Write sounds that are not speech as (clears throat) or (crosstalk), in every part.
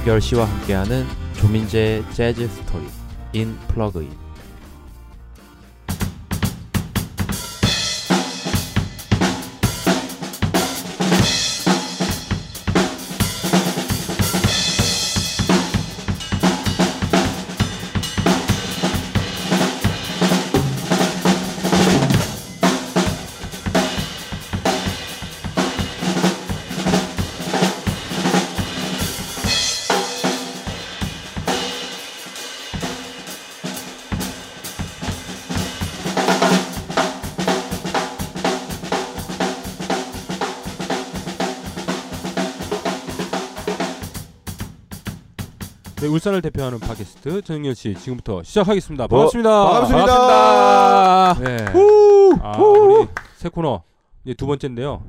저녁 10시와 함께하는 조민재 재즈 스토리 인 플러그인 울산을 대표하는 팟캐스트 저녁 열시 지금부터 시작하겠습니다. 어, 반갑습니다. 반갑습니다. 네. 후! 아, 후! 우리 새 코너 이제 두 번째인데요.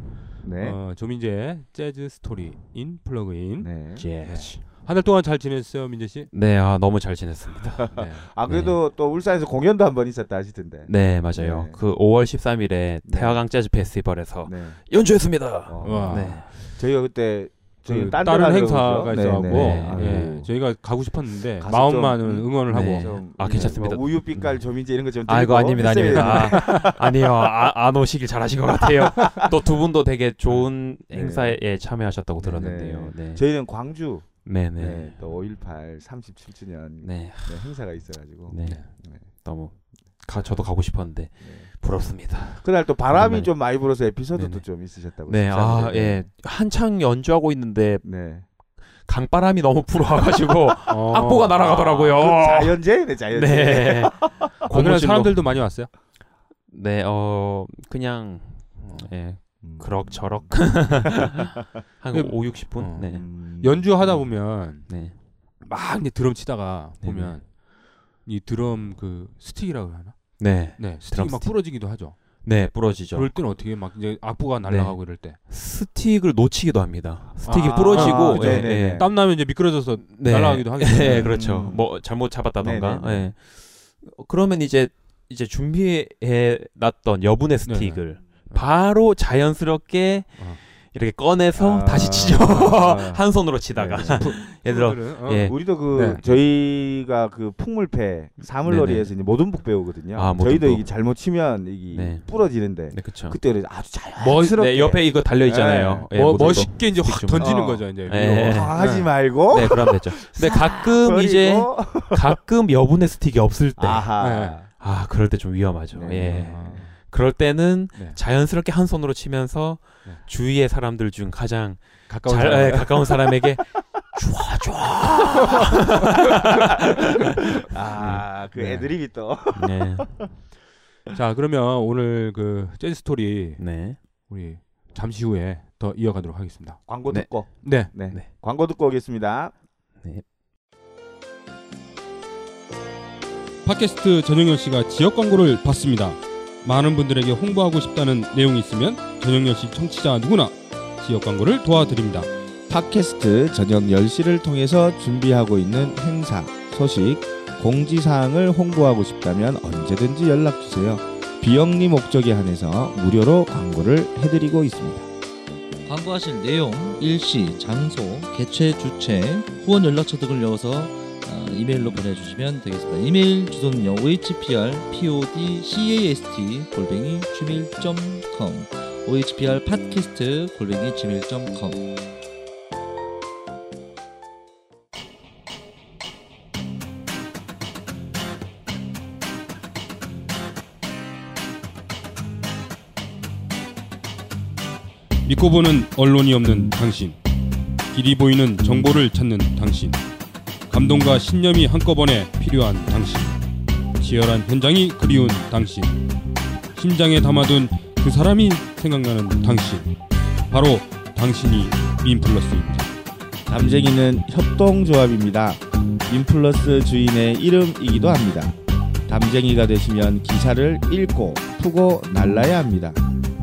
네. 어, 조민재 재즈 스토리 인 플러그인. 네. 재즈 한달 동안 잘 지냈어요, 민재 씨? 네, 아, 너무 잘 지냈습니다. (laughs) 네. 아 그래도 또 울산에서 공연도 한 번 있었다 하시던데. 네, 맞아요. 네. 그 5월 13일에 네. 태화강 재즈 페스티벌에서 네. 연주했습니다. 어. 와. 네. 저희가 그때 저희 그딴 다른 행사가? 있어갖고 네, 네. 예, 아이고. 저희가 가고 싶었는데 마음만은 좀, 응원을 하고 네. 좀 아, 괜찮습니다. 뭐 우유 빛깔 조민재 이런 거좀 아이고 아닙니다 아닙니다 아, (laughs) 아니요 아, 안 오시길 잘하신 것 같아요 또 두 분도 되게 좋은 네. 행사에 참여하셨다고 네, 들었는데요 네. 저희는 광주 네네 네. 네. 또5.18 37주년 네. 네, 행사가 있어가지고 네. 네. 너무 가, 저도 가고 싶었는데 네. 부럽습니다 그날 또 바람이 오랜만에. 좀 많이 불어서 에피소드도 네네. 좀 있으셨다고. 네, 아. 예. 한창 연주하고 있는데 네. 강바람이 너무 불어와가지고 (laughs) 어. 악보가 날아가더라고요. 그 자연재해네 자연재해. 네. (laughs) 오늘 사람들도 많이 왔어요. 네, 어, 그냥, 예, 음. 그럭저럭. (laughs) 한 그- 5, 60분? 어. 네. 음. 연주하다 보면 네. 막 이제 드럼 치다가 네네. 보면 이 드럼 그 스틱이라고 하나? 네. 네, 스틱이 막 스틱. 부러지기도 하죠. 네, 부러지죠. 그럴 때는 어떻게 막 이제 악보가 날아가고 이럴 때 스틱을 놓치기도 합니다. 스틱이 아, 부러지고, 그죠. 예, 네네네. 예. 땀 나면 이제 미끄러져서 네. 날아가기도 하겠죠. 네, 그렇죠. 음. 뭐 잘못 잡았다던가. 예. 어, 그러면 이제 이제 준비해 놨던 여분의 스틱을 바로 자연스럽게 어. 이렇게 꺼내서 아. 다시 치죠. 아. (laughs) 한 손으로 치다가. 네. (laughs) 예를 들어 어, 예. 우리도 그 네. 저희가 그 풍물패 사물놀이에서 이제 모든북 배우거든요. 아. 저희도 이게 잘못 치면 이게 네. 부러지는데 네. 그때 아주 멋- 자연스럽게 네, 옆에 이거 달려 있잖아요. 예, 뭐. 멋있게 이제 확. 던지는 어. 거죠 이제. 예. 네. 말고 네, 그럼 됐죠. 근데 (laughs) 가끔 버리고. 이제 가끔 여분의 스틱이 없을 때 아하 네. 아, 그럴 때 좀 위험하죠. 네. 예. 아. 그럴 때는 네. 자연스럽게 한 손으로 치면서 네. 주위의 사람들 중 가장 가까운 잘 사람. 예, 가까운 사람에게 (laughs) 좋아 좋아. 아그 네. 애드립이 또 네. (laughs) 자 그러면 오늘 그 재즈 스토리 네. 우리 잠시 후에 더 이어가도록 하겠습니다. 광고 네. 듣고 네. 네. 네. 광고 듣고 오겠습니다. 팟캐스트 전영열 씨가 지역 광고를 받습니다. 많은 분들에게 홍보하고 싶다는 내용이 있으면 전영열 씨 청취자 누구나 지역 광고를 도와드립니다. 팟캐스트 저녁 10시를 통해서 준비하고 있는 행사, 소식, 공지사항을 홍보하고 싶다면 언제든지 연락주세요. 비영리 목적에 한해서 무료로 광고를 해드리고 있습니다. 광고하실 내용, 일시, 장소, 개최, 주최, 후원 연락처 등을 넣어서 어, 이메일로 보내주시면 되겠습니다. 이메일 주소는요 ohpr podcast 골뱅이 gmail.com ohpr 팟캐스트 골뱅이 gmail.com 믿고 보는 언론이 없는 당신. 길이 보이는 정보를 찾는 당신. 감동과 신념이 한꺼번에 필요한 당신. 치열한 현장이 그리운 당신. 심장에 담아둔 그 사람이 생각나는 당신. 바로 당신이 민플러스입니다. 담쟁이는 협동조합입니다. 민플러스 주인의 이름이기도 합니다. 담쟁이가 되시면 기사를 읽고 푸고 날라야 합니다.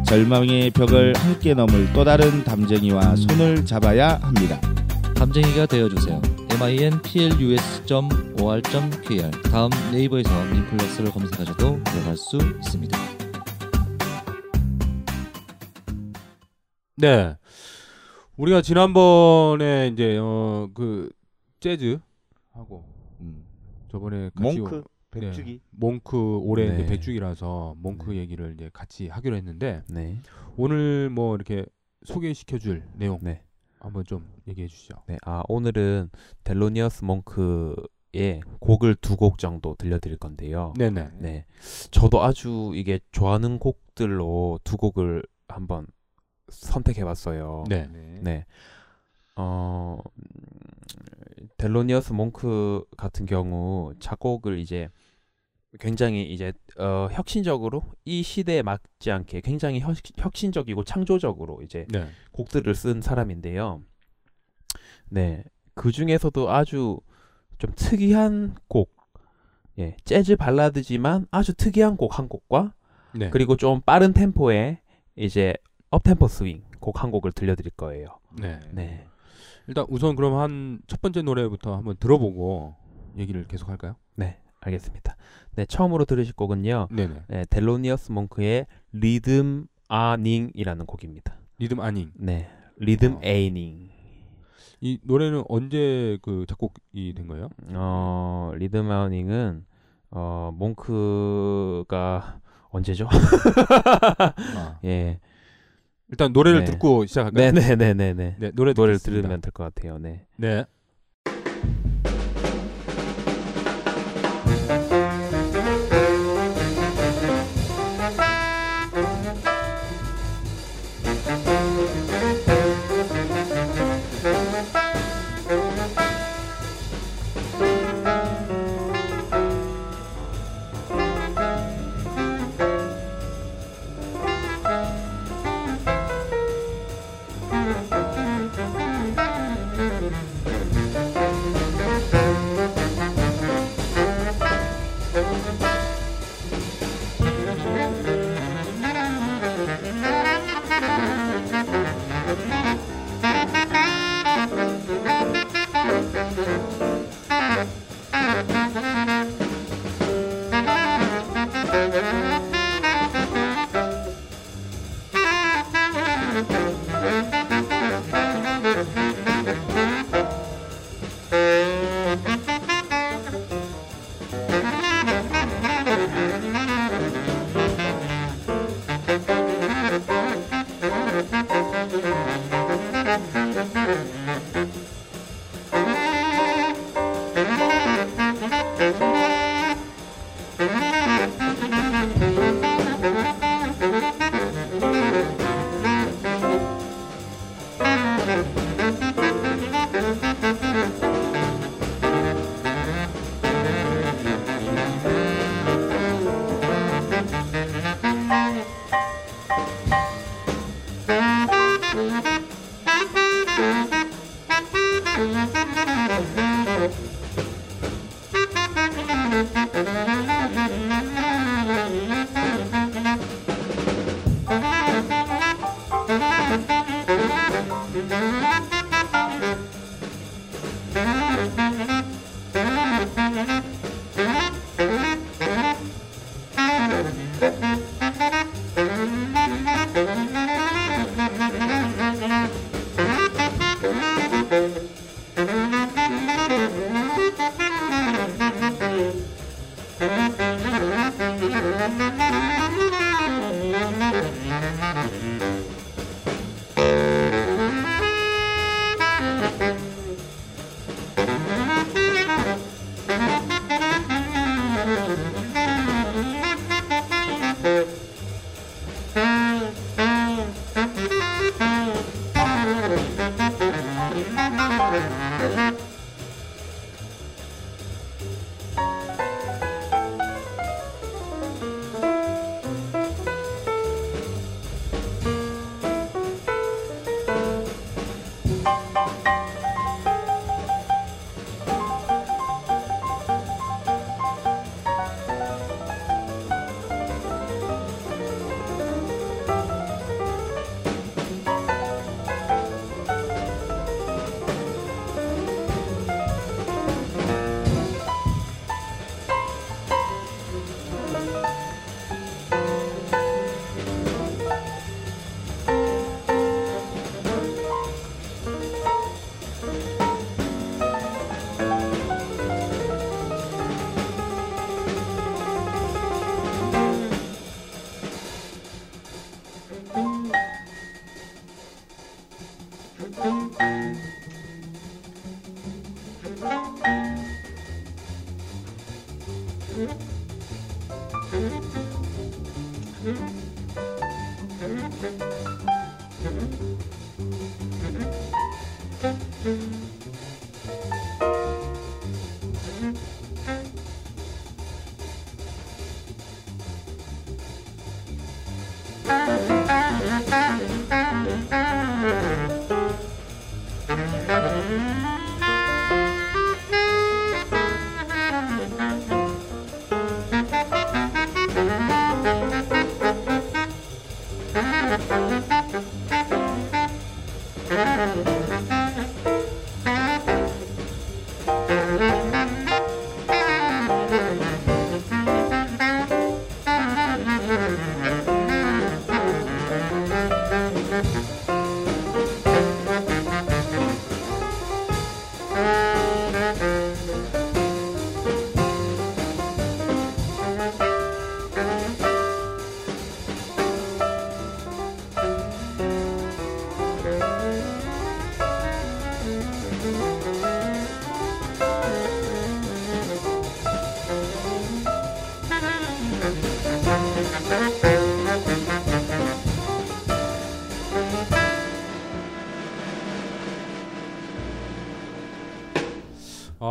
절망의 벽을 함께 넘을 또 다른 담쟁이와 손을 잡아야 합니다. 담쟁이가 되어주세요. minplus.or.kr 다음 네이버에서 민플러스를 검색하셔도 들어갈 수 있습니다. 네. 우리가 지난번에 이제 어 그 재즈 하고 음. 저번에 같이 몽크 오- 백주기. 몽크 올해 네. 백주기라서 몽크 네. 얘기를 이제 같이 하기로 했는데 네. 오늘 뭐 이렇게 소개시켜줄 내용 네. 한번 좀 얘기해 주시죠. 네. 아, 오늘은 델로니어스 몽크의 곡을 두 곡 정도 들려드릴 건데요. 네네. 네. 저도 아주 이게 좋아하는 곡들로 두 곡을 한번 선택해 봤어요. 네. 네. 어, 음, 델로니어스 몽크 같은 경우 작곡을 이제 굉장히 이제 어, 혁신적으로 이 시대에 맞지 않게 굉장히 혁, 혁신적이고 창조적으로 이제 네. 곡들을 쓴 사람인데요. 네. 그 중에서도 아주 좀 특이한 곡, 예, 재즈 발라드지만 아주 특이한 곡 한 곡과 네. 그리고 좀 빠른 템포의 이제 up-tempo 스윙 곡 한 곡을 들려드릴 거예요. 네. 네. 일단 우선 그럼 한 첫 번째 노래부터 한번 들어보고 얘기를 계속 할까요? 네, 알겠습니다. 네, 처음으로 들으실 곡은요. 네네. 네, 델로니어스 몽크의 Rhythm-a-Ning이라는 곡입니다. Rhythm-a-Ning. 네, Rhythm 어. a-Ning. 이 노래는 언제 그 작곡이 된 거예요? 어, Rhythm-a-Ning은 어, 몽크가 언제죠? 아. (laughs) 예. 일단 노래를 네. 듣고 시작할까요? 네, 네, 네, 네, 네. 네, 노래 노래를 듣겠습니다. 들으면 될 것 같아요. 네. 네. Thank you.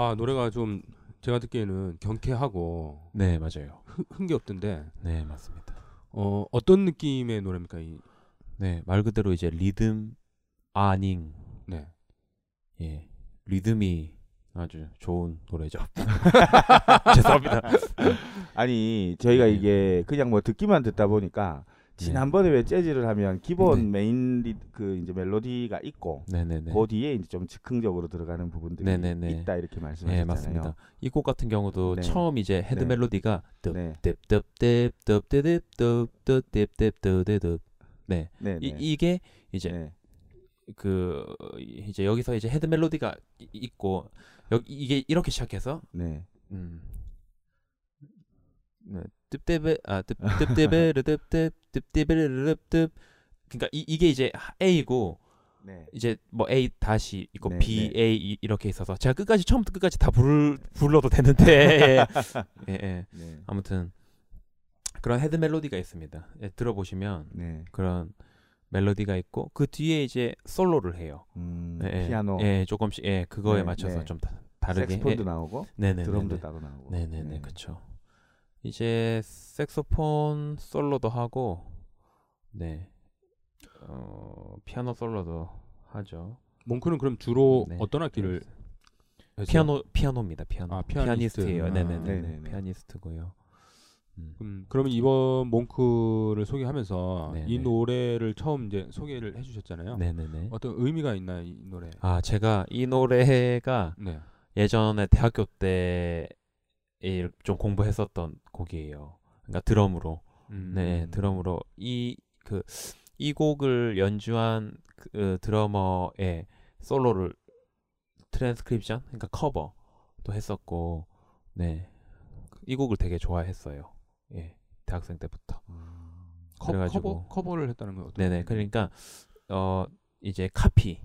아 노래가 좀 제가 듣기에는 경쾌하고 네 맞아요. 흥- 흥겹던데 네 맞습니다. 어 어떤 느낌의 노래입니까? 이 네 말 그대로 이제 Rhythm-a-Ning 네. 예 리듬이 아주 좋은 노래죠. (laughs) (laughs) 죄송합니다. (laughs) 아니 저희가 네. 이게 그냥 뭐 듣기만 듣다 보니까 지난번에 왜 재즈를 하면 기본 네. 메인 리, 그 이제 멜로디가 있고 네네네. 그 뒤에 이제 좀 즉흥적으로 들어가는 부분들이 네네네. 있다 이렇게 네 말씀하셨잖아요. 맞습니다. 이 곡 같은 경우도 네. 처음 이제 헤드 네. 멜로디가 네. 똠똠똠똠똠똠똠똠똠똠똠똠똠똠똠 네. 네. 이, 네. 이게 이제 네. 그 이제 여기서 이제 헤드 멜로디가 이- 있고 여기 이게 이렇게 시작해서 네. 음. 네. 똠똠베 아 똠똠베르똠 똠 똠똠베르르똠 그러니까 이, 이게 이제 A고 네. 이제 뭐 A 다시 있고 네, B 네. A 이- 이렇게 있어서 제가 끝까지 처음부터 끝까지 다 부를 불러도 되는데 (laughs) 예, 예. 네. 아무튼 그런 헤드 멜로디가 있습니다. 예, 들어보시면 네. 그런 멜로디가 있고 그 뒤에 이제 솔로를 해요. 음, 예, 예. 피아노, 예, 조금씩 예, 그거에 네, 맞춰서 네. 좀 다, 다르게 색스폰도 예. 나오고 네네 드럼도 따로 나오고. 네네네 네. 그쵸. 이제 색소폰 솔로도 하고 네. 어, 피아노 솔로도 하죠. 몽크는 그럼 주로 네. 어떤 악기를 했어요? 피아노 피아노입니다. 피아노. 아, 피아니스트. 피아니스트예요. 아, 네네네. 네네네. 피아니스트고요. 음. 음, 그러면 이번 몽크를 소개하면서 네, 이 네. 노래를 처음 이제 소개를 해주셨잖아요. 네네네. 어떤 의미가 있나요, 이 노래? 아 제가 이 노래가 네. 예전에 대학교 때 좀 공부했었던 곡이에요. 그러니까 드럼으로. 음, 네, 드럼으로 이 그 이 곡을 연주한 그 드러머의 솔로를 트랜스크립션, 그러니까 커버도 했었고, 네, 이 곡을 되게 좋아했어요. 예, 대학생 때부터. 커, 그래가지고- 커버 커버를 했다는 거 어떤? 네네, 그러니까 어 이제 카피,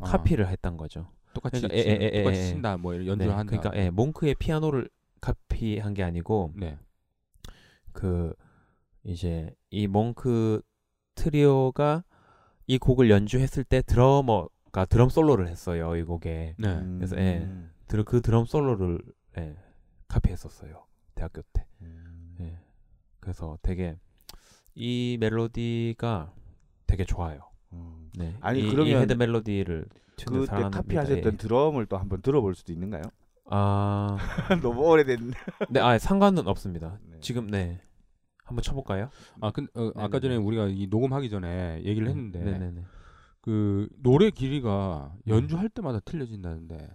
아, 카피를 했던 거죠. 똑같이 그러니까 에, 친- 에, 에, 똑같이 에, 에. 친다 뭐 네, 연주를 한다. 그러니까 예, 몽크의 피아노를 카피한 게 아니고 네. 그 이제 이 몽크 트리오가 이 곡을 연주했을 때 드러머가 드럼 솔로를 했어요 이 곡에 네. 음. 그래서, 예. 드- 그 드럼 솔로를 예, 카피했었어요 대학교 때 음. 예. 그래서 되게 이 멜로디가 되게 좋아요 음. 네. 아니, 이, 이 그러면 head 멜로디를 그때. 카피하셨던 예. 드럼을 또 한번 들어볼 수도 있는가요? 아, (laughs) 너무 오래된. 네, 아 상관은 없습니다. 네. 지금 네, 한번 쳐볼까요? 아, 근 어, 아까 전에 우리가 이 녹음하기 전에 얘기를 했는데 네네네. 그 노래 길이가 연주할 때마다 틀려진다는데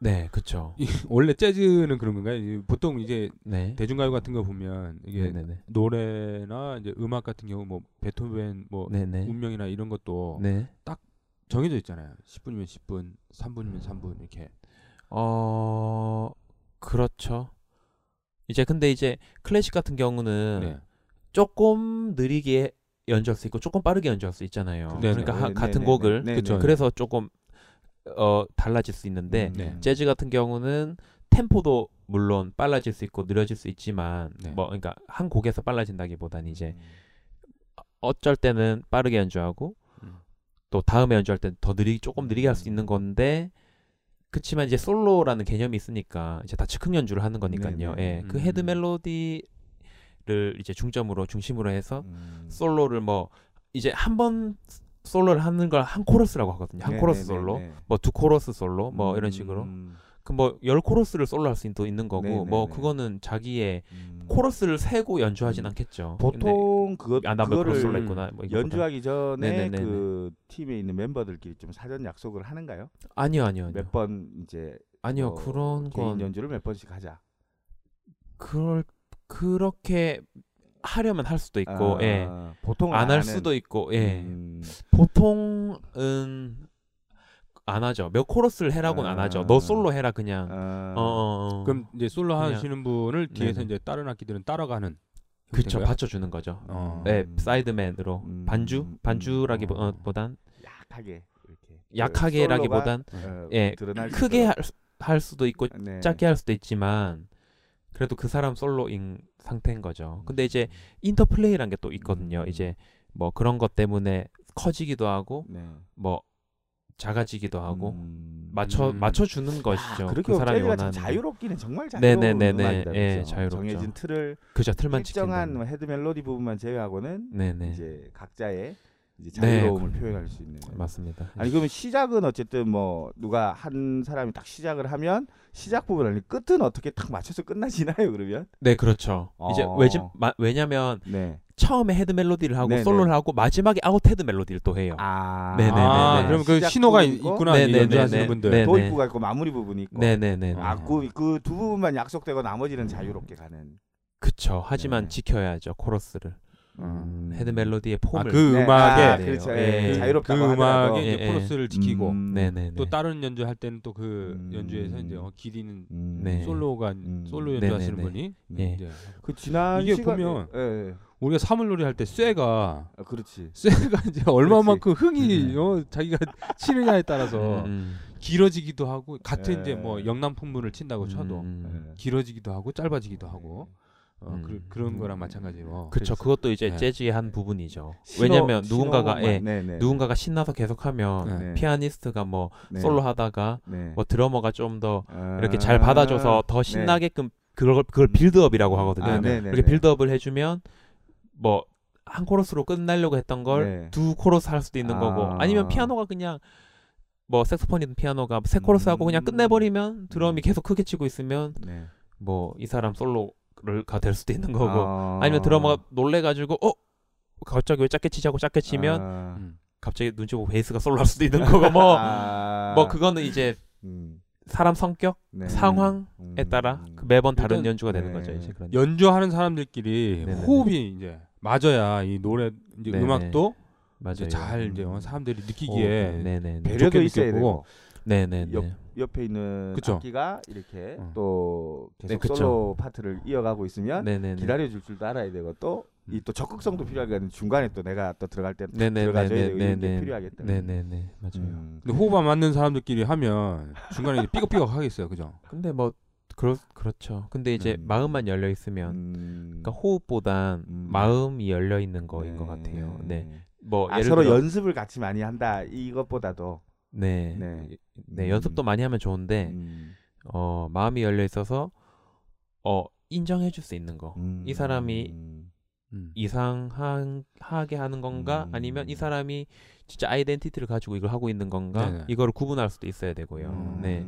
네, 그쵸. 이- (laughs) 원래 재즈는 그런 건가요? 이- 보통 이제 네. 대중가요 같은 거 보면 이게 네네네. 노래나 이제 음악 같은 경우 뭐 베토벤 뭐 네네. 운명이나 이런 것도 네. 정해져 있잖아요. 10분이면 10분, 3분이면 3분 이렇게. 어, 그렇죠. 이제 근데 이제 클래식 같은 경우는 네. 조금 느리게 연주할 수 있고 조금 빠르게 연주할 수 있잖아요. 네네. 그러니까 하- 네, 같은 네, 곡을 네, 네, 그쵸. 네. 그래서 조금 어 달라질 수 있는데 음, 네. 재즈 같은 경우는 템포도 물론 빨라질 수 있고 느려질 수 있지만 네. 뭐 그러니까 한 곡에서 빨라진다기보다는 이제 음. 어쩔 때는 빠르게 연주하고 음. 또 다음에 연주할 때는 더 느리 조금 느리게 할 수 있는 건데 그치만 이제 솔로라는 개념이 있으니까 이제 다 즉흥 연주를 하는 거니까요. 네네. 예. 그 음. head 멜로디를 이제 중점으로 중심으로 해서 음. 솔로를 뭐 이제 한 번 솔로를 하는 걸 한 코러스라고 하거든요. 한 네, 코러스 네, 솔로, 네, 네. 뭐 두 코러스 솔로, 뭐 이런 식으로. 음. 그 뭐 열 코러스를 솔로 할 수도 있는 거고, 네, 네, 뭐 네. 그거는 자기의 음. 코러스를 세고 연주하진 음. 않겠죠. 보통 그거 근데, 아, 코러스 그거를 솔로 했구나. 뭐. 연주하기 전에 네네네네. 그 팀에 있는 멤버들끼리 좀 사전 약속을 하는가요? 아니요, 아니요, 아니요. 몇번 이제 아니요, 어, 그런 개인 건 연주를 몇 번씩 하자. 그럴 그렇게 하려면 할 수도 있고, 아, 예. 보통 안 할 수도 있고, 예. 음, 보통은 안 하죠. 몇 코러스를 해라고는 안 하죠. 아. 너 솔로 해라 그냥. 아, 어, 어, 어. 그럼 이제 솔로 그냥- 하시는 분을 뒤에서 네네. 이제 다른 악기들은 따라가는 그쵸 형태인가요? 받쳐주는 거죠. 어. 네, 음. 사이드맨으로 음. 반주 음. 반주라기보단 약하게 이렇게 약하게라기보단 그 어, 예, 크게 있도록. 할, 수- 할 수도 있고 네. 작게 할 수도 있지만 그래도 그 사람 솔로인 상태인 거죠. 근데 이제 음. interplay란 게 또 있거든요. 음. 이제 뭐 그런 것 때문에 커지기도 하고 네. 뭐 작아지기도 하고 음. 맞춰 음. 맞춰 주는 아, 것이죠. 그렇게 그 사람이 원하는 자유롭기는 정말. 음악이다. 예, 그죠? 자유롭죠. 정해진 틀을 그저 틀만 일정한 지킨다. 뭐 head 멜로디 부분만 제외하고는 네네 이제 각자의 이제 네, 자유로움을 표현할 수 있는. 맞습니다. 아니 그러면 시작은 어쨌든 뭐 누가 한 사람이 딱 시작을 하면 시작 부분 아니 끝은 어떻게 딱 맞춰서 끝나지나요 그러면? 네 그렇죠. 이제 어. 왜지, 마, 왜냐면 네. 처음에 head 멜로디를 하고 네네. 솔로를 하고 마지막에 out head 멜로디를 또 해요. 아, 네네네네. 아, 그럼 그 신호가 있- 있고, 있구나 네네네네. 연주하시는 분들. 네. 도입부가 있고 마무리 부분이 있고. 네네네. 아, 그, 그 두 부분만 약속되고 나머지는 자유롭게 가는. 그쵸. 하지만 네. 지켜야죠 코러스를. 음. head 멜로디의 폼을. 아, 그 네, 음악에 아, 네. 그렇죠. 예. 예. 그- 자유롭다고 그. 음악에 이제 예, 예. 지키고 음. 네네네. 또 다른 연주할 때는 또 그 음. 연주에서 이제 어, 길이는 음. 네. 솔로가 음. 솔로 연주하시는. 분이 예. 이제 그 지난 이게 시간에- 보면 예, 예. 우리가 사물놀이 할 때 쇠가 아, 그렇지. 쇠가 이제 얼마만큼 흥이 어, 자기가 (laughs) 치느냐에 따라서 음, 길어지기도 하고 같은 예. 이제 뭐 영남 풍물을 친다고 쳐도 음. 예. 길어지기도 하고 짧아지기도 하고 어, 음. 그, 그런 거랑 마찬가지로 그쵸. 그것도 이제 네. 재즈의 한 부분이죠. 신호- 왜냐면 누군가가 예, 네 네. 누군가가 신나서 계속하면 네. 피아니스트가 뭐 네. 솔로 하다가 네. 뭐 드러머가 좀더 아, 이렇게 잘 받아줘서 더 네. 신나게끔 그걸 그걸 build-up이라고 하거든요. 아, 네네네. 이렇게 build-up을 해주면 뭐 한 코러스로 끝내려고 했던 걸 네. 두 코러스 할 수도 있는 아. 거고 아니면 피아노가 그냥 뭐 색소폰이든 피아노가 세 코러스 하고 그냥 음. 끝내버리면 드럼이 계속 크게 치고 있으면 네. 뭐이 사람 솔로 가될 수도 있는 거고 아. 아니면 드러머가 놀래가지고 어 갑자기 왜 작게 치자고 작게 치면 아. 음. 갑자기 눈치 보고 베이스가 솔로 할 수도 있는 거고 뭐뭐 아. 그거는 이제 음. 사람 성격 네. 상황에 음. 따라 그 매번 다른 연주가 되는 네. 거죠 이제 그런 연주하는 사람들끼리 네네네. 호흡이 이제 맞아야 이 노래 이제 네네. 음악도 맞아요 이제 잘 이제 음. 어, 사람들이 오, 느끼기에 네네 배려도 있어야. 되고 네네네 옆, 옆에 있는 그쵸. 악기가 이렇게 어. 또 계속 네, 그쵸. 솔로 파트를 이어가고 있으면 네네네 기다려줄 줄도 알아야 되고 또 이 또 적극성도 필요하거든 중간에 또 내가 또 들어갈 때 들어가줘야 되고 이런 게 때문에 네네네 맞아요 음. 근데 호흡 안 맞는 사람들끼리 하면 중간에 삐걱삐걱 하겠어요 그죠 근데 뭐 그렇 그렇죠 근데 이제 음. 마음만 열려 있으면 음. 그러니까 호흡보단 음. 마음이 열려 있는 거인 것 같아요 네 뭐 아, 예를 서로 들어 연습을 같이 많이 한다 이것보다도 네. 네. 네, 음. 연습도 많이 하면 좋은데 음. 어 마음이 열려 있어서 어 인정해 줄 수 있는 거 음. 이 사람이 음. 이상하게 하는 건가 음. 아니면 이 사람이 진짜 아이덴티티를 가지고 이걸 하고 있는 건가 네네. 이거를 구분할 수도 있어야 되고요 음. 네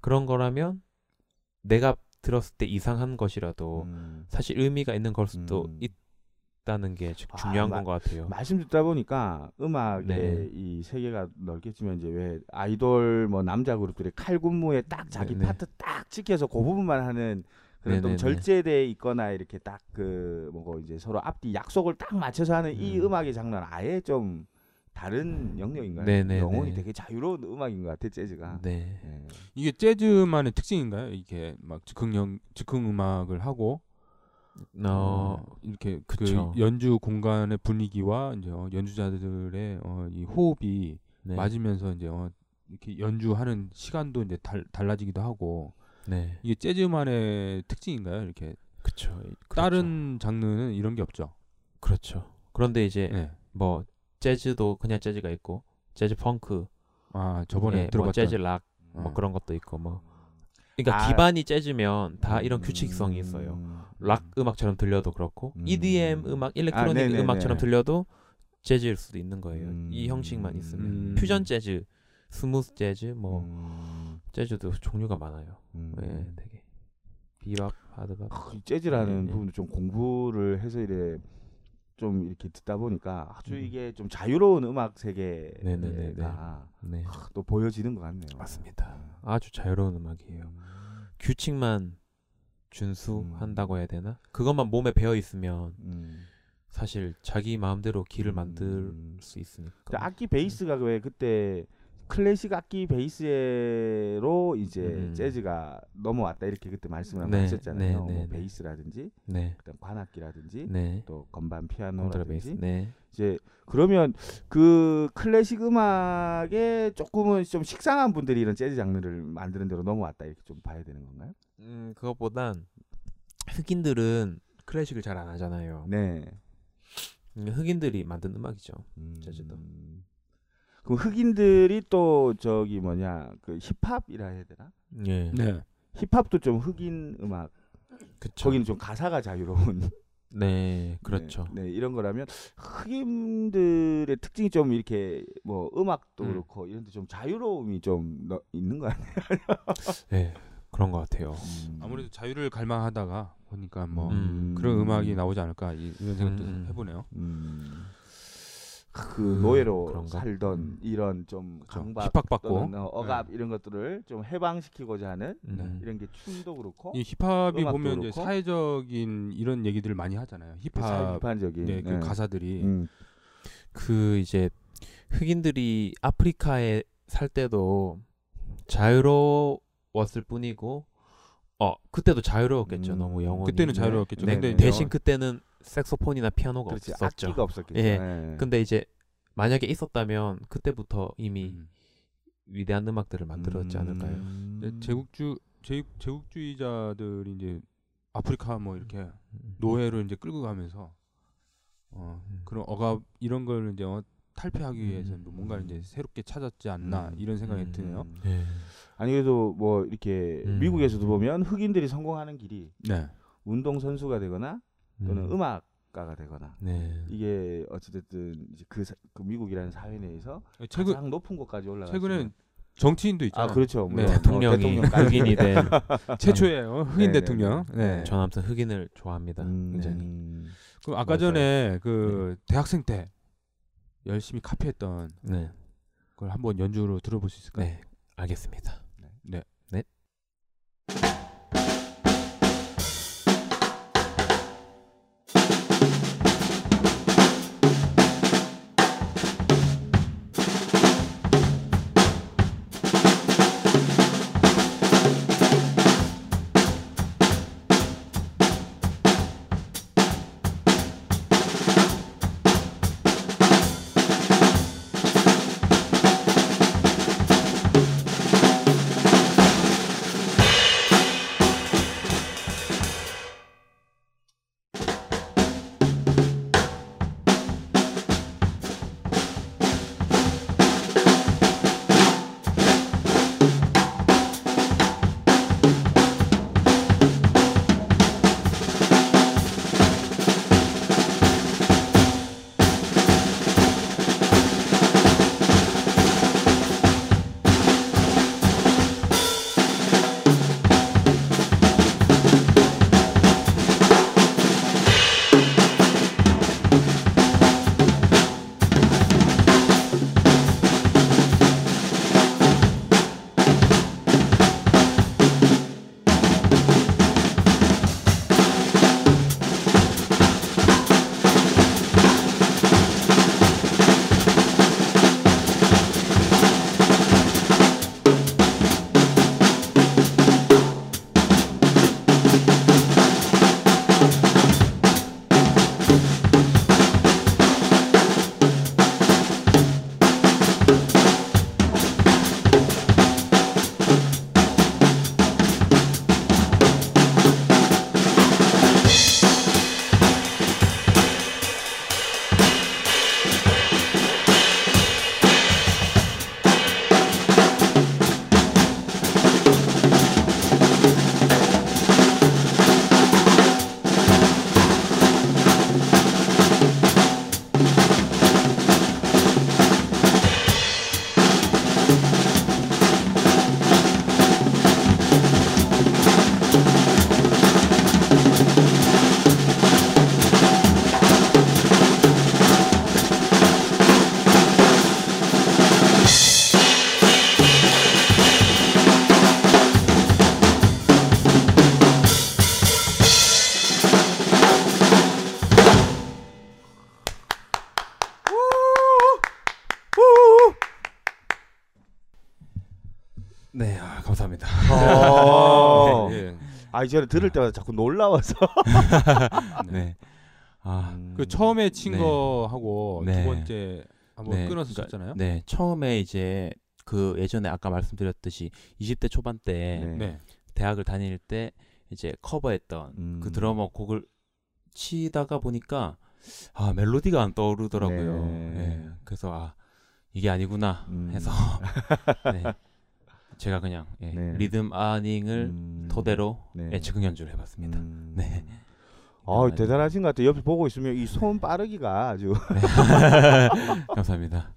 그런 거라면 내가 들었을 때 이상한 것이라도 음. 사실 의미가 있는 걸 수도 음. 있다는 게 주- 아, 중요한 마- 건것 같아요 말씀 듣다 보니까 음악의 네. 이 세계가 넓겠지만 이제 왜 아이돌 뭐 남자 그룹들이 칼군무에 딱 자기 네네. 파트 딱 지켜서 그 부분만 하는 그런 좀 네네네. 절제돼 있거나 이렇게 딱 그 뭐고 이제 서로 앞뒤 약속을 딱 맞춰서 하는 이 음. 음악의 장르는 아예 좀 다른 영역인가요? 네네네. 영혼이 되게 자유로운 음악인 것 같아 재즈가. 네 네. 이게 재즈만의 특징인가요 이게 막 즉흥 즉흥 음악을 하고 어, 이렇게 그쵸. 그 연주 공간의 분위기와 이제 어, 연주자들의 어, 이 호흡이 네. 맞으면서 이제 어, 이렇게 연주하는 시간도 이제 달, 달라지기도 하고 네. 이게 재즈만의 특징인가요? 이렇게 그쵸. 다른 장르는 이런 게 없죠. 그렇죠. 그런데 이제 네. 뭐 재즈도 그냥 재즈가 있고 재즈 펑크, 아 저번에 예, 뭐 들어봤던 재즈 락, 어. 뭐 그런 것도 있고 뭐. 그러니까 아. 기반이 재즈면 다 이런 규칙성이 있어요. 음. 락 음악처럼 들려도 그렇고 음. EDM 음악, electronic 네네네. 음악처럼 들려도 재즈일 수도 있는 거예요. 음. 이 형식만 있으면 음. 퓨전 재즈, smooth 재즈, 뭐 음. 재즈도 종류가 많아요. 음. 예, 되게 비밥, hard bop. 이 재즈라는 네, 네. 부분도 좀 공부를 해서 이래 좀 이렇게 듣다 보니까 아주 음. 이게 좀 자유로운 음악 세계가. 네, 또 보여지는 것 같네요. 맞습니다. 아주 자유로운 음악이에요. 규칙만 준수한다고 해야 되나? 그것만 몸에 배어 있으면 음. 사실 자기 마음대로 길을 만들 음. 수 있으니까. 악기 베이스가 왜 그때 클래식 악기 베이스로 이제 음. 재즈가 넘어왔다 이렇게 그때 말씀을 네, 하셨잖아요. 네, 뭐 네, 네. 베이스라든지 네, 그다음 관악기라든지 네. 또 건반. 피아노라든지 네. 이제 그러면 그 클래식 음악에 조금은 좀 식상한 분들이 이런 재즈 장르를 만드는 데로 넘어왔다 이렇게 좀 봐야 되는 건가요? 음, 그것보단 흑인들은 클래식을 잘 안 하잖아요. 네. 음, 흑인들이 만든 음악이죠. 음. 재즈도. 그럼 흑인들이 또 저기 뭐냐 그 힙합이라 해야 되나? 예. 네. 힙합도 좀 흑인 음악 그쵸. 거기는 좀 가사가 자유로운 (laughs) 네, 그렇죠. 네, 네, 이런 거라면 흑인들의 특징이 좀 이렇게 뭐 음악도 음. 그렇고 이런 데 좀 자유로움이 좀 너- 있는 거 아니에요? (laughs) 네, 그런 것 같아요. 아무래도 자유를 갈망하다가 보니까 뭐 음. 그런 음악이 나오지 않을까 이- 이런 생각도 음, 음. 해보네요. 음. 그 음, 노예로 그런가? 살던 이런 좀. 강박 또는 어, 억압 이런 것들을 좀 해방시키고자 하는 음. 이런 게 춤도 그렇고 이 힙합이 보면 이제 그렇고. 사회적인 이런 얘기들을 많이 하잖아요. 그 힙합 비판적인 네, 그 네. 가사들이 음. 그 이제 흑인들이 아프리카에 살 때도 자유로웠을 뿐이고 어 그때도 자유로웠겠죠 음, 너무 영혼이 그때는 자유로웠겠죠. 네, 근데 대신 이제 그때는 색소폰이나 피아노가 그렇지 없었죠 악기가 없었겠죠. 예. 네. 근데 이제 만약에 있었다면 그때부터 이미 음. 위대한 음악들을 만들었지 음. 않을까요 근데 제국주 제, 제국주의자들이 이제 아프리카 뭐 이렇게 음. 노예로 이제 끌고 가면서 어 음. 그런 억압 이런 걸 이제 어, 탈피하기 위해서 음. 뭔가 이제 새롭게 찾았지 않나 음. 이런 생각이 음. 드네요. 예. 아니 그래도 뭐 이렇게 음. 미국에서도 보면 흑인들이 성공하는 길이 네. 운동 선수가 되거나 또는 음. 음. 악 가가 되거나 네. 이게 어찌됐든 이제 그, 사- 그 미국이라는 사회 내에서 최근 가장 높은 곳까지 올라가. 최근에 정치인도 아 있잖아요. 그렇죠. 네. 물론. 어, 대통령이. 흑인이 (laughs) 된 (laughs) 최초예요. 흑인 네, 네, 대통령. 네. 네. 전 아무튼 흑인을 좋아합니다 음, 굉장히 음. 그럼 아까 맞아요. 전에 그 대학생 때 열심히 카피했던 네. 걸 한번 연주로 들어볼 수 있을까요? 네 알겠습니다 네. 어. (laughs) 예. 아, 저는 들을 때마다 자꾸 놀라워서. (laughs) 네. 아, 음. 그 처음에 친 네. 거하고 네. 두 번째 한번 네, 끊었었잖아요. 네, 처음에 이제 그 예전에 아까 말씀드렸듯이 20대 초반 때 네. 네. 대학을 다닐 때 이제 커버했던 음. 그 드러머 곡을 치다가 보니까 아 멜로디가 안 떠오르더라고요. 네. 네, 그래서 아 이게 아니구나 음. 해서 (laughs) 네, 제가 그냥 예, 네. 리듬 아닝을 음. 토대로 네. 예, 즉흥 연주를 해봤습니다. 음. (laughs) 네. 아, 대단하신 것 같아요. 옆에 보고 있으면 이 손 빠르기가 아주 (laughs) (laughs) 감사합니다.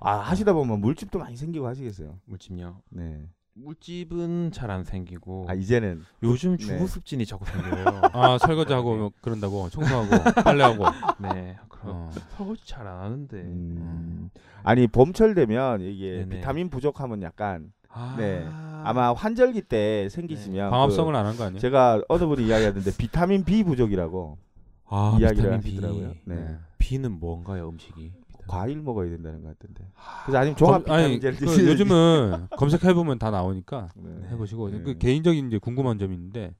아, 하시다 보면 물집도 많이 생기고 하시겠어요. 물집요. 네. 물집은 잘 안 생기고 아, 이제는 요즘 네. 주부 습진이 자꾸 생겨요. 아 설거지하고 뭐 그런다고 청소하고 빨래하고. 네, 그럼 어. 설거지 잘 안 하는데. 음. 아니, 봄철 되면 이게 네네. 비타민 부족하면 약간 아, 네. 아마 환절기 때 생기시면 광합성을 그 안한 거 아니에요? 제가 어느 분이 이야기하던데 비타민 B 부족이라고 아, 이야기를 비타민 B. 하시더라고요. 네. 네. B는 뭔가요, 음식이? 과일 먹어야 된다는 것 같던데. 그래서 아니면 종합 검- 아니 비타민제를 그 요즘은 (laughs) 검색해 보면 다 나오니까 네. 해보시고 네. 그 개인적인 이제 궁금한 점이 있는데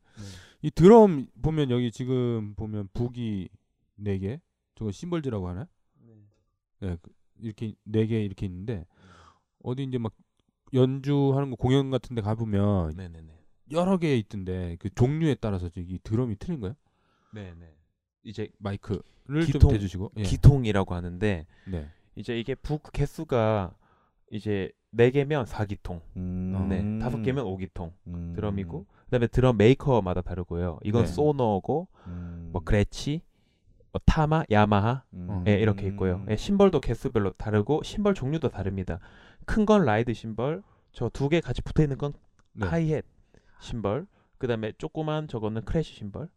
이 드럼 보면 여기 지금 보면 북이 네 개, 저거 심벌즈라고 하나? 네, 그 이렇게 네 개 이렇게 있는데 어디 이제 막 연주하는 거 공연 같은 데 가 보면 네, 네, 네. 여러 개 있던데 그 종류에 따라서 이 드럼이 틀린 거예요? 네, 네. 이제 마이크를 기통, 좀 대주시고. 예. 기통이라고 하는데 네. 이제 이게 북 개수가 이제 네 개면 4기통, 음. 네, 다섯 개면 5기통 음. 드럼이고 그다음에 드럼 메이커마다 다르고요. 이건 네. 소너고 음. 뭐 그레치, 뭐 타마, 야마하 음. 예, 이렇게 있고요. 예, 심벌도 개수별로 다르고 심벌 종류도 다릅니다. 큰 건 ride 심벌, 저 두 개 같이 붙어 있는 건 네. 하이햇 심벌, 그다음에 조그만 저거는 crash 심벌,